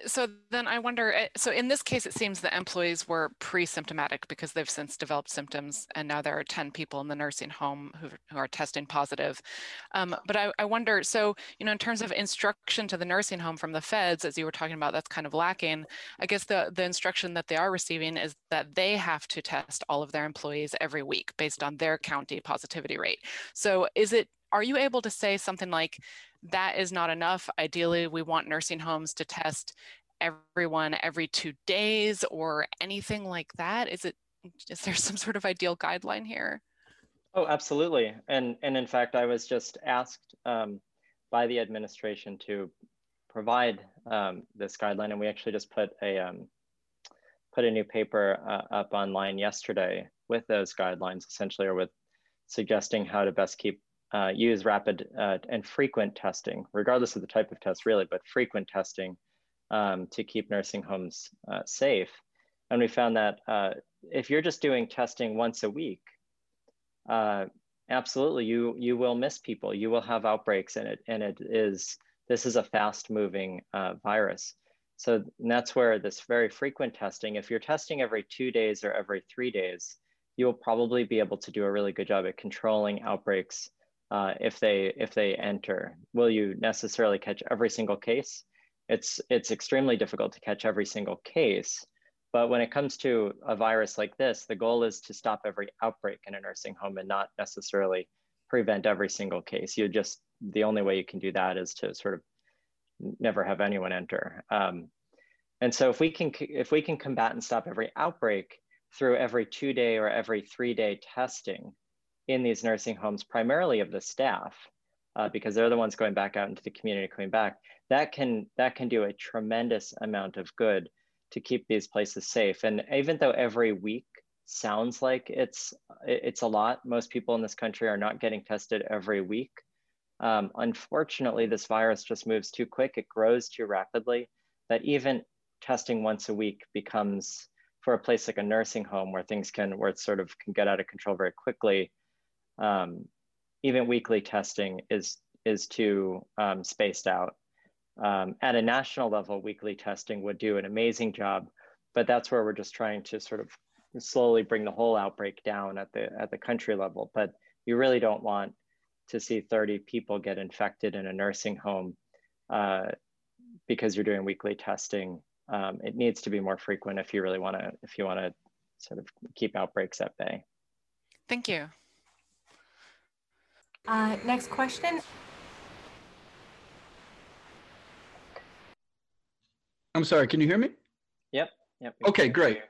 So then I wonder, eh, so in this case, it seems the employees were pre-symptomatic because they've since developed symptoms and now there are 10 people in the nursing home who, who are testing positive. Um, but I, I, wonder, so, you know, in terms of instruction to the nursing home from the feds, as you were talking about, that's kind of lacking. I guess the, the instruction that they are receiving is that they have to test all of their employees every week based on their county positivity rate. So is it, are you able to say something like, that is not enough. Ideally, we want nursing homes to test everyone every two days or anything like that. Is it is there some sort of ideal guideline here? Oh, absolutely. And and in fact, I was just asked um, by the administration to provide um, this guideline, and we actually just put a um, put a new paper uh, up online yesterday with those guidelines, essentially, or with suggesting how to best keep uh, use rapid uh, and frequent testing, regardless of the type of test, really, but frequent testing um, to keep nursing homes uh, safe. And we found that uh, if you're just doing testing once a week, uh, absolutely, you you will miss people. You will have outbreaks, and it and it is this is a fast-moving uh, virus. So that's where this very frequent testing. If you're testing every two days or every three days, you will probably be able to do a really good job at controlling outbreaks uh, if they if they enter. Will you necessarily catch every single case? It's it's extremely difficult to catch every single case. But when it comes to a virus like this, the goal is to stop every outbreak in a nursing home and not necessarily prevent every single case. You just the only way you can do that is to sort of never have anyone enter. Um, and so if we can if we can combat and stop every outbreak through every two day or every three day testing, in these nursing homes, primarily of the staff, uh, because they're the ones going back out into the community, coming back, that can that can do a tremendous amount of good to keep these places safe. And even though every week sounds like it's it's a lot, most people in this country are not getting tested every week. Um, unfortunately, this virus just moves too quick. It grows too rapidly that even testing once a week becomes for a place like a nursing home where things can where it sort of can get out of control very quickly um, even weekly testing is, is too um, spaced out. Um, at a national level, weekly testing would do an amazing job, but that's where we're just trying to sort of slowly bring the whole outbreak down at the, at the country level. But you really don't want to see 30 people get infected in a nursing home uh, because you're doing weekly testing. Um, it needs to be more frequent if you really want to if you want to sort of keep outbreaks at bay. Thank you. Uh, next question. I'm sorry, can you hear me? Yep. Yep. Okay, great.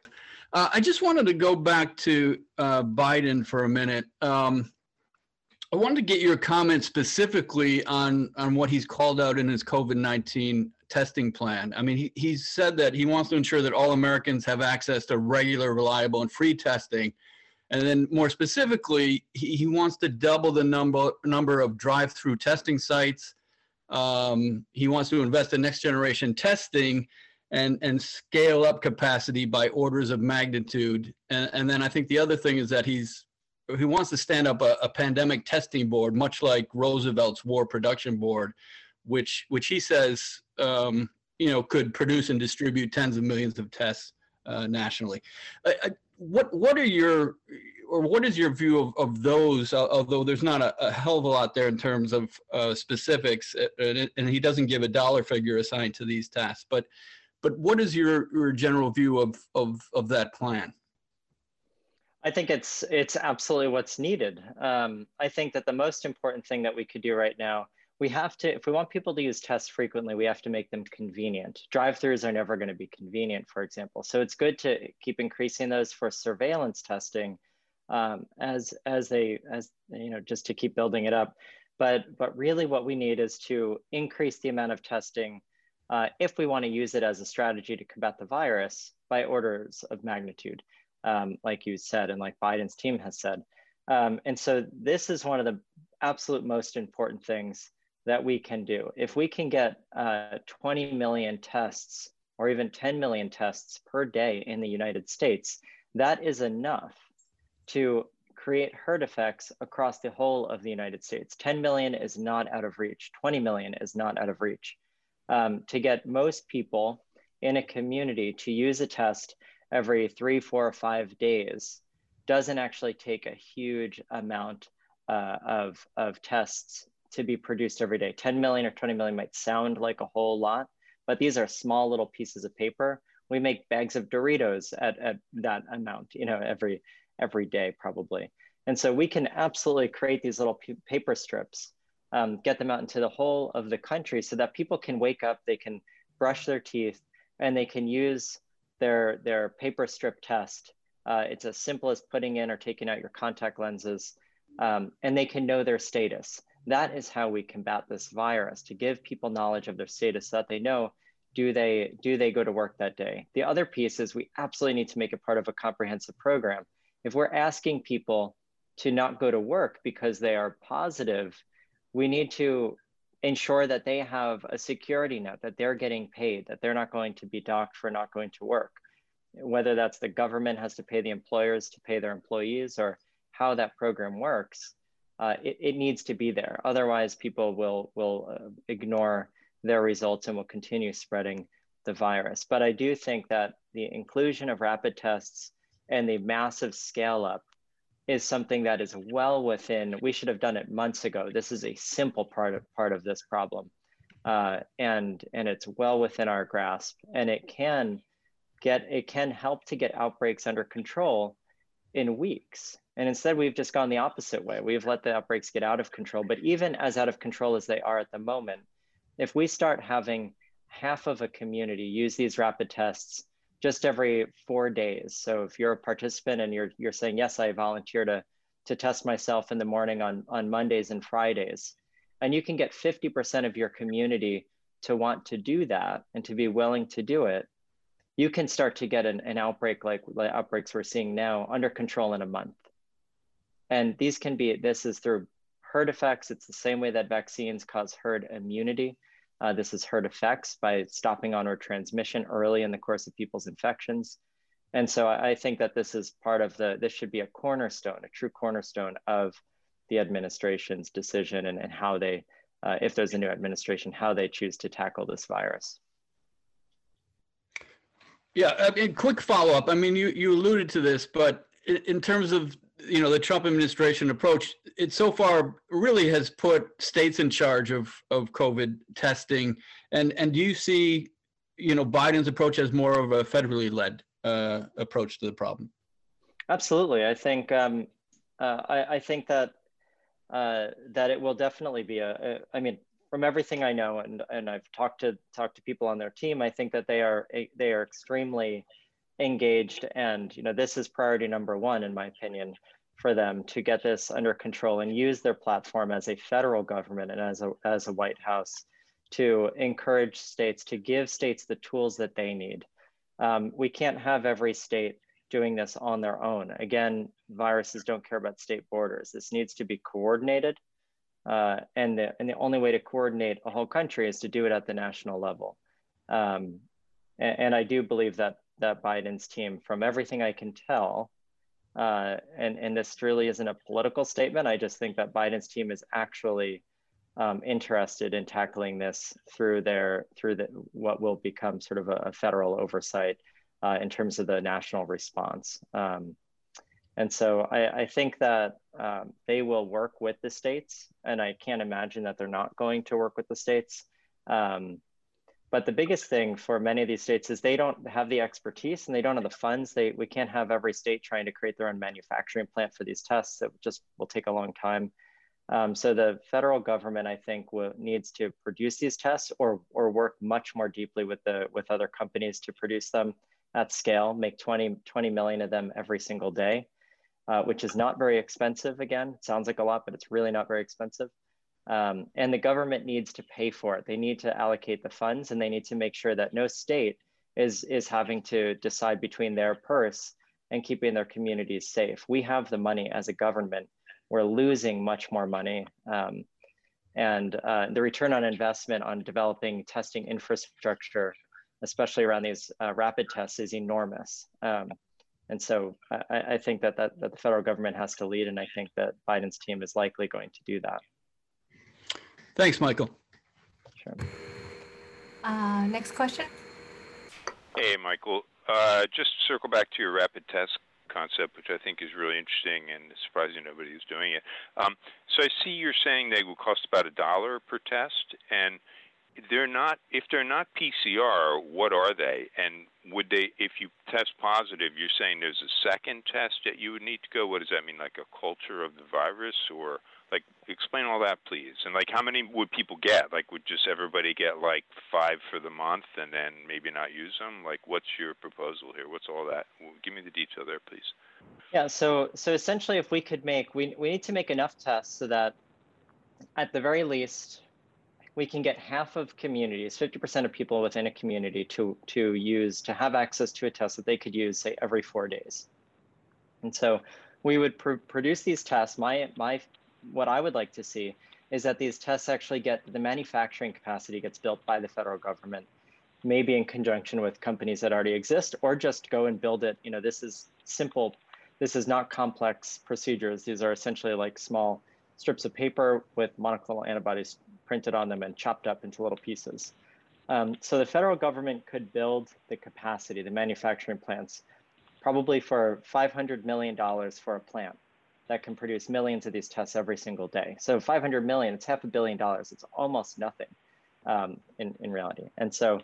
Uh, I just wanted to go back to uh, Biden for a minute. Um, I wanted to get your comment specifically on on what he's called out in his COVID nineteen testing plan. I mean, he, he's said that he wants to ensure that all Americans have access to regular, reliable, and free testing. And then more specifically, he, he wants to double the number number of drive-through testing sites. Um, he wants to invest in next generation testing and and scale up capacity by orders of magnitude. And, and then I think the other thing is that he's he wants to stand up a, a pandemic testing board, much like Roosevelt's War Production Board, which which he says um, you know could produce and distribute tens of millions of tests uh, nationally. I, I, what what are your or what is your view of, of those? Although there's not a, a hell of a lot there in terms of uh, specifics, uh, and, and he doesn't give a dollar figure assigned to these tasks But but what is your, your general view of, of of that plan? I think it's it's absolutely what's needed. Um, I think that the most important thing that we could do right now, we have to, if we want people to use tests frequently, we have to make them convenient. Drive-throughs are never going to be convenient, for example. So it's good to keep increasing those for surveillance testing, um, as as they as you know just to keep building it up. But but really, what we need is to increase the amount of testing uh, if we want to use it as a strategy to combat the virus by orders of magnitude um, like you said, and like Biden's team has said. Um, and so this is one of the absolute most important things that we can do. If we can get uh, 20 million tests or even 10 million tests per day in the United States, that is enough to create herd effects across the whole of the United States. 10 million is not out of reach, 20 million is not out of reach. Um, to get most people in a community to use a test every three, four, or five days doesn't actually take a huge amount uh, of, of tests to be produced every day. 10 million or 20 million might sound like a whole lot, but these are small little pieces of paper. We make bags of Doritos at, at that amount, you know, every, every day probably. And so we can absolutely create these little paper strips, um, get them out into the whole of the country so that people can wake up, they can brush their teeth, and they can use their, their paper strip test. Uh, it's as simple as putting in or taking out your contact lenses, um, and they can know their status. That is how we combat this virus, to give people knowledge of their status so that they know, do they, do they go to work that day? The other piece is we absolutely need to make it part of a comprehensive program. If we're asking people to not go to work because they are positive, we need to ensure that they have a security net, that they're getting paid, that they're not going to be docked for not going to work. Whether that's the government has to pay the employers to pay their employees or how that program works, uh, it, it, needs to be there. Otherwise, people will, will uh, ignore their results and will continue spreading the virus. But I do think that the inclusion of rapid tests and the massive scale up is something that is well within, we should have done it months ago. This is a simple part of, part of this problem. Uh, and, and it's well within our grasp and it can get, it can help to get outbreaks under control in weeks. And instead we've just gone the opposite way. We've let the outbreaks get out of control, but even as out of control as they are at the moment, if we start having half of a community use these rapid tests just every four days. So if you're a participant and you're you're saying yes, I volunteer to to test myself in the morning on on Mondays and Fridays, and you can get 50% of your community to want to do that and to be willing to do it, you can start to get an, an outbreak like the outbreaks we're seeing now under control in a month. And these can be this is through herd effects. It's the same way that vaccines cause herd immunity. Uh, this is herd effects by stopping on or transmission early in the course of people's infections. And so I think that this is part of the, this should be a cornerstone, a true cornerstone of the administration's decision and, and how they, uh, if there's a new administration, how they choose to tackle this virus. Yeah, I mean, quick follow up. I mean, you, you alluded to this, but in terms of you know the Trump administration approach, it so far really has put states in charge of of COVID testing. And and do you see, you know, Biden's approach as more of a federally led uh, approach to the problem? Absolutely, I think um, uh, I, I, think that uh, that it will definitely be a, a. I mean, from everything I know, and and I've talked to talked to people on their team, I think that they are they are extremely engaged, and you know, this is priority number one in my opinion for them to get this under control and use their platform as a federal government and as a as a White House to encourage states to give states the tools that they need. Um, we can't have every state doing this on their own. Again, viruses don't care about state borders. This needs to be coordinated. Uh, and, the, and the only way to coordinate a whole country is to do it at the national level. Um, and, and, I do believe that, that Biden's team, from everything I can tell, uh, and, and this really isn't a political statement, I just think that Biden's team is actually um, interested in tackling this through their through the what will become sort of a, a federal oversight uh, in terms of the national response. Um, and so I, I think that um, they will work with the states, and I can't imagine that they're not going to work with the states. Um, but the biggest thing for many of these states is they don't have the expertise and they don't have the funds. They we can't have every state trying to create their own manufacturing plant for these tests. It just will take a long time. Um, so the federal government, I think, needs to produce these tests or, or work much more deeply with, the, with other companies to produce them at scale, make 20, 20 million of them every single day, uh, which is not very expensive. Again, it sounds like a lot, but it's really not very expensive. Um, and the government needs to pay for it. They need to allocate the funds and they need to make sure that no state is, is having to decide between their purse and keeping their communities safe. We have the money as a government we're losing much more money. Um, and uh, the return on investment on developing testing infrastructure, especially around these uh, rapid tests, is enormous. Um, and so I, I think that, that, that the federal government has to lead, and I think that Biden's team is likely going to do that. Thanks, Michael. Sure. Uh, next question. Hey, Michael. Uh, just circle back to your rapid test concept, which I think is really interesting and surprising nobody is doing it. Um, so I see you're saying they will cost about a dollar per test, and they're not. If they're not PCR, what are they? And would they, if you test positive, you're saying there's a second test that you would need to go. What does that mean? Like a culture of the virus, or like explain all that, please. And like, how many would people get? Like, would just everybody get like five for the month and then maybe not use them? Like, what's your proposal here? What's all that? Give me the detail there, please. Yeah. So so essentially, if we could make, we we need to make enough tests so that, at the very least, we can get half of communities, 50% of people within a community to to use to have access to a test that they could use, say, every four days. And so we would pr produce these tests. My my what I would like to see is that these tests actually get the manufacturing capacity gets built by the federal government, maybe in conjunction with companies that already exist, or just go and build it. You know, this is simple. This is not complex procedures. These are essentially like small strips of paper with monoclonal antibodies printed on them and chopped up into little pieces. Um, so the federal government could build the capacity, the manufacturing plants, probably for $500 million for a plant that can produce millions of these tests every single day. So 500 million, it's half a billion dollars. It's almost nothing um, in, in reality. And so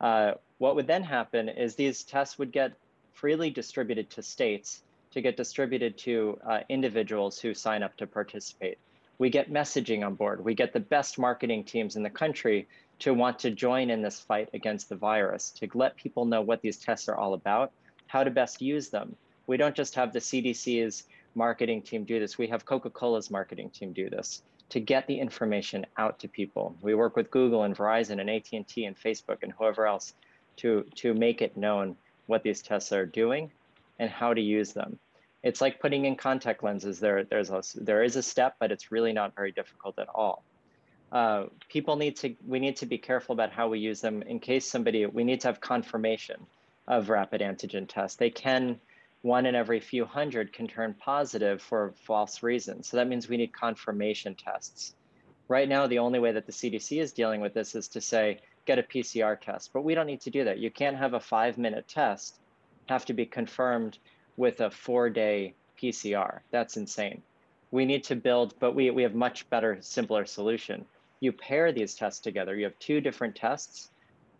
uh, what would then happen is these tests would get freely distributed to states to get distributed to uh, individuals who sign up to participate. We get messaging on board. We get the best marketing teams in the country to want to join in this fight against the virus, to let people know what these tests are all about, how to best use them. We don't just have the CDC's marketing team do this. We have Coca-Cola's marketing team do this to get the information out to people. We work with Google and Verizon and AT&T and Facebook and whoever else to, to make it known what these tests are doing and how to use them. It's like putting in contact lenses. There, there's a, there is a step, but it's really not very difficult at all. Uh, people need to, we need to be careful about how we use them in case somebody, we need to have confirmation of rapid antigen tests. They can one in every few hundred can turn positive for false reasons. So that means we need confirmation tests. Right now, the only way that the CDC is dealing with this is to say, get a PCR test, but we don't need to do that. You can't have a five minute test have to be confirmed with a four day PCR. That's insane. We need to build, but we, we have much better, simpler solution. You pair these tests together. You have two different tests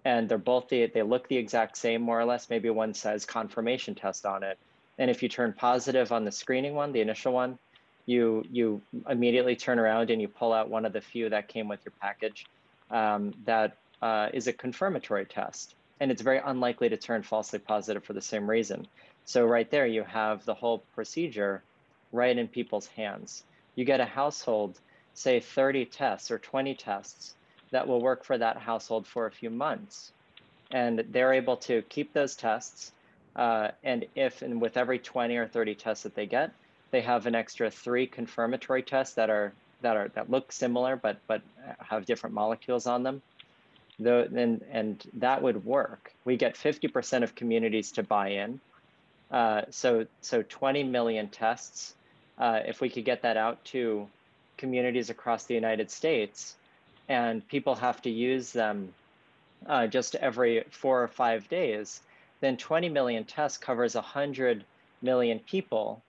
and they're both the, they look the exact same more or less. Maybe one says confirmation test on it And if you turn positive on the screening one, the initial one, you you immediately turn around and you pull out one of the few that came with your package um, that uh, is a confirmatory test. And it's very unlikely to turn falsely positive for the same reason. So right there, you have the whole procedure right in people's hands. You get a household, say 30 tests or 20 tests that will work for that household for a few months. And they're able to keep those tests. Uh, and if and with every 20 or 30 tests that they get, they have an extra three confirmatory tests that are that are that look similar but but have different molecules on them. Though and and that would work. We get 50% of communities to buy in. Uh, so so 20 million tests. Uh, if we could get that out to communities across the United States, and people have to use them uh, just every four or five days, then 20 million tests covers 100 million people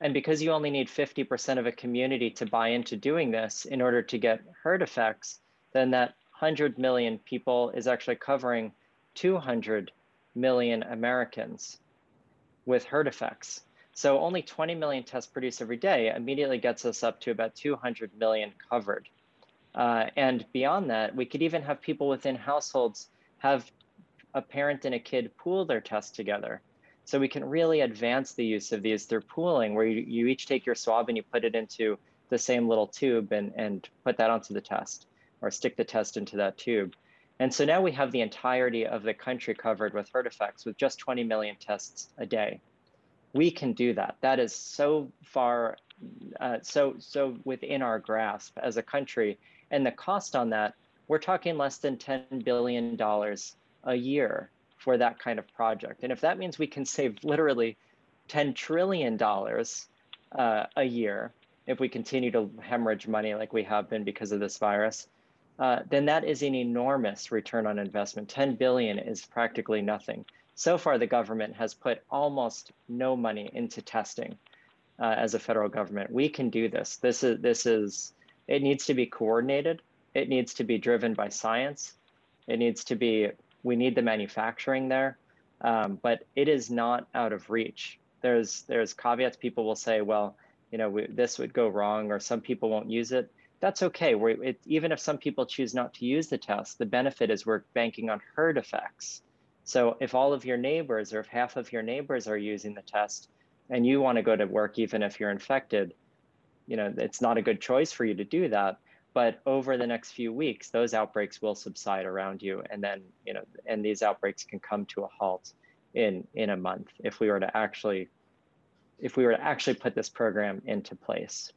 and because you only need 50% of a community to buy into doing this in order to get herd effects, then that 100 million people is actually covering 200 million Americans with herd effects. So only 20 million tests produced every day immediately gets us up to about 200 million covered. Uh, and beyond that, we could even have people within households have a parent and a kid pool their tests together. So we can really advance the use of these through pooling, where you, you each take your swab and you put it into the same little tube and, and put that onto the test or stick the test into that tube. And so now we have the entirety of the country covered with herd effects with just 20 million tests a day. We can do that. That is so far, uh, so so within our grasp as a country. And the cost on that, we're talking less than $10 billion a year for that kind of project. And if that means we can save literally $10 trillion uh, a year if we continue to hemorrhage money like we have been because of this virus, uh, then that is an enormous return on investment. 10 billion is practically nothing. So far, the government has put almost no money into testing uh, as a federal government. We can do this. This is this is it needs to be coordinated. It needs to be driven by science. It needs to be we need the manufacturing there, um, but it is not out of reach. There's there's caveats. People will say, well, you know, we, this would go wrong, or some people won't use it. That's okay. We're, it, even if some people choose not to use the test, the benefit is we're banking on herd effects. So if all of your neighbors or if half of your neighbors are using the test, and you want to go to work even if you're infected, you know, it's not a good choice for you to do that but over the next few weeks those outbreaks will subside around you and then you know and these outbreaks can come to a halt in in a month if we were to actually if we were to actually put this program into place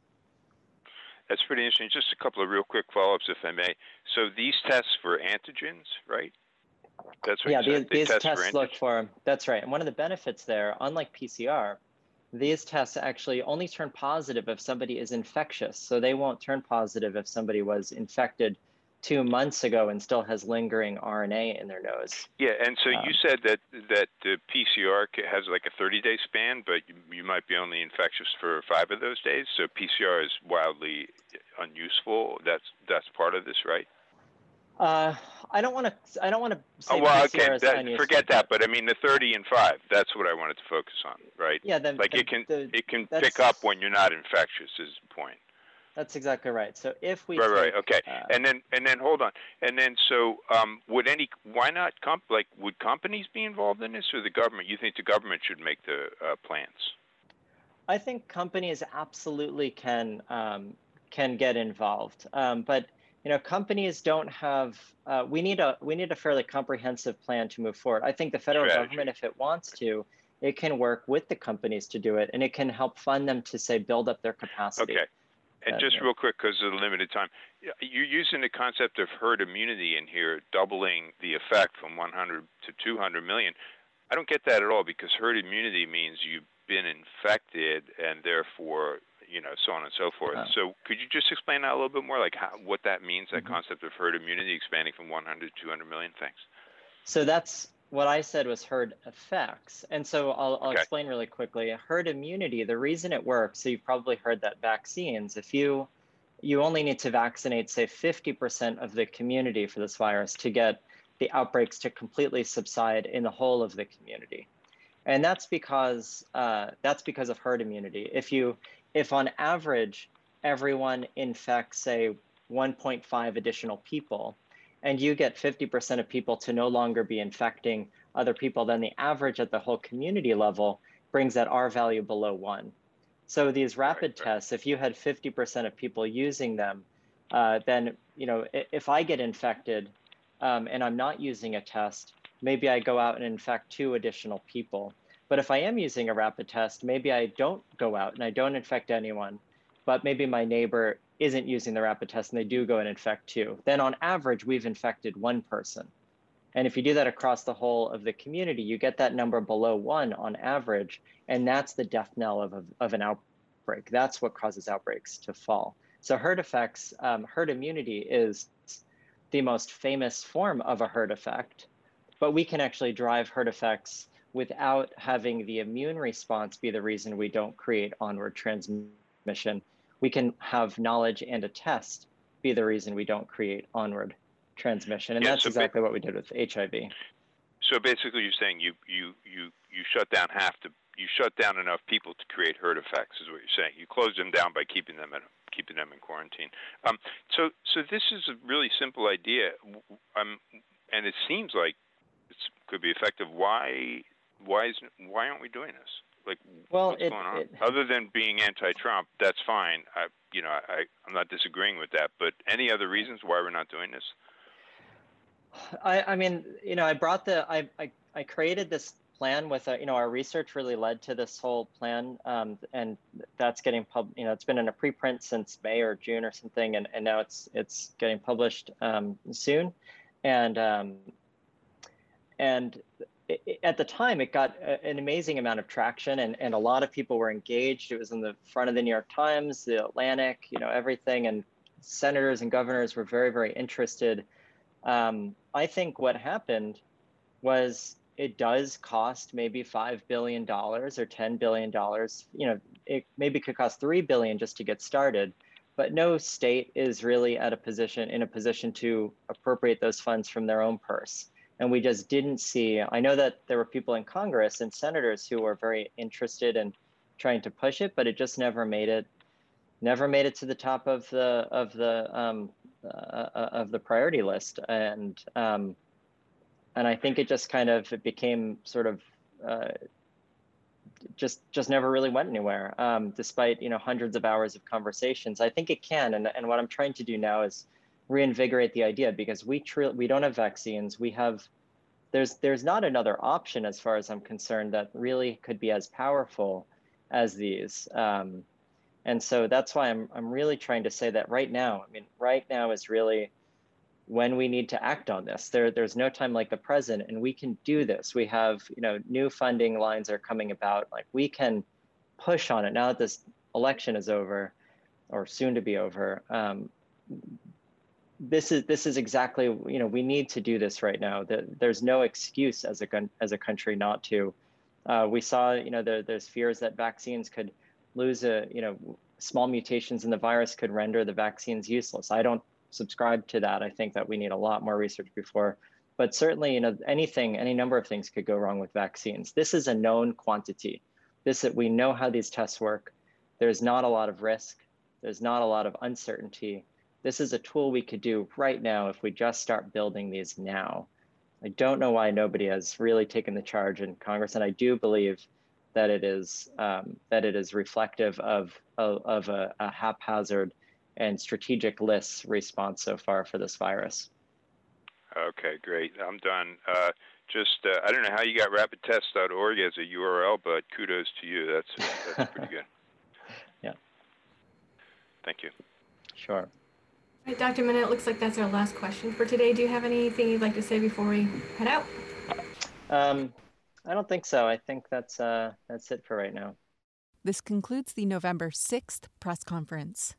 that's pretty interesting. Just a couple of real quick follow-ups if i may. So these tests for antigens right? That's what yeah these, these test tests for look for that's right. And one of the benefits there unlike pcr these tests actually only turn positive if somebody is infectious. So they won't turn positive if somebody was infected two months ago and still has lingering RNA in their nose. Yeah, and so um, you said that that the PCR has like a 30-day span, but you, you, might be only infectious for five of those days. So PCR is wildly unuseful. That's that's part of this, right? Uh, I don't want to. I don't want to. Oh well, okay. That, forget that. But I mean, the thirty and five. That's what I wanted to focus on, right? Yeah. The, like the, it can the, it can pick up when you're not infectious. Is the point? That's exactly right. So if we right, take, right, okay, uh, and then and then hold on, and then so um, would any why not comp like would companies be involved in this or the government? You think the government should make the uh, plans? I think companies absolutely can um, can get involved, um, but you know companies don't have uh, we need a we need a fairly comprehensive plan to move forward i think the federal Strategy. government if it wants to it can work with the companies to do it and it can help fund them to say build up their capacity okay and just real quick because of the limited time you're using the concept of herd immunity in here doubling the effect from 100 to 200 million i don't get that at all because herd immunity means you've been infected and therefore you know, so on and so forth. Uh, so could you just explain that a little bit more, like how, what that means, that mm-hmm. concept of herd immunity expanding from 100 to 200 million? Thanks. So that's what I said was herd effects. And so I'll, I'll okay. explain really quickly. Herd immunity, the reason it works, so you've probably heard that vaccines, if you you only need to vaccinate, say, 50% of the community for this virus to get the outbreaks to completely subside in the whole of the community. and that's because uh, that's because of herd immunity. If you if on average everyone infects say 1.5 additional people, and you get 50% of people to no longer be infecting other people, then the average at the whole community level brings that R value below one. So these rapid right, tests, if you had 50% of people using them, uh, then you know if I get infected um, and I'm not using a test, maybe I go out and infect two additional people. But if I am using a rapid test, maybe I don't go out and I don't infect anyone, but maybe my neighbor isn't using the rapid test and they do go and infect two. Then on average, we've infected one person. And if you do that across the whole of the community, you get that number below one on average. And that's the death knell of, of, an outbreak. That's what causes outbreaks to fall. So herd effects, um, herd immunity is the most famous form of a herd effect, but we can actually drive herd effects without having the immune response be the reason we don't create onward transmission. We can have knowledge and a test be the reason we don't create onward transmission. And yeah, that's so exactly what we did with HIV. So basically you're saying you, you, you, you shut down half the, you shut down enough people to create herd effects is what you're saying. You close them down by keeping them in, keeping them in quarantine. Um, so, so this is a really simple idea. Um, and it seems like it could be effective. Why, why is, why aren't we doing this? Like, well, what's it, going on? It, Other than being anti-Trump, that's fine. I, you know, I, I'm not disagreeing with that. But any other reasons why we're not doing this? I, I mean, you know, I brought the, I, I, I created this plan with, a, you know, our research really led to this whole plan, um, and that's getting pub, you know, it's been in a preprint since May or June or something, and, and now it's it's getting published um, soon, and um, and at the time it got a, an amazing amount of traction, and and a lot of people were engaged. It was in the front of the New York Times, the Atlantic, you know, everything, and senators and governors were very very interested um, I think what happened was it does cost maybe five billion dollars or ten billion dollars. You know, it maybe could cost three billion just to get started, but no state is really at a position in a position to appropriate those funds from their own purse. And we just didn't see. I know that there were people in Congress and senators who were very interested in trying to push it, but it just never made it. Never made it to the top of the of the um, uh, uh, of the priority list, and um, and I think it just kind of it became sort of uh, just just never really went anywhere, um, despite you know hundreds of hours of conversations. I think it can, and and what I'm trying to do now is reinvigorate the idea because we truly we don't have vaccines. We have there's there's not another option as far as I'm concerned that really could be as powerful as these. Um, and so that's why I'm, I'm really trying to say that right now, I mean, right now is really when we need to act on this. There, there's no time like the present, and we can do this. We have, you know, new funding lines are coming about. Like we can push on it now that this election is over, or soon to be over. Um, this is this is exactly you know we need to do this right now. That there's no excuse as a as a country not to. Uh, we saw you know there, there's fears that vaccines could lose a, you know, small mutations in the virus could render the vaccines useless. I don't subscribe to that. I think that we need a lot more research before. But certainly, you know, anything, any number of things could go wrong with vaccines. This is a known quantity. This we know how these tests work. There's not a lot of risk. There's not a lot of uncertainty. This is a tool we could do right now if we just start building these now. I don't know why nobody has really taken the charge in Congress, and I do believe that it is um, that it is reflective of of, of a, a, haphazard and strategic list response so far for this virus. Okay, great. I'm done. Uh, just uh, I don't know how you got rapidtest.org as a URL, but kudos to you. That's that's pretty good. yeah. Thank you. Sure. All right, Dr. Mina, it looks like that's our last question for today. Do you have anything you'd like to say before we head out? Um, I don't think so. I think that's uh, that's it for right now. This concludes the November 6th press conference.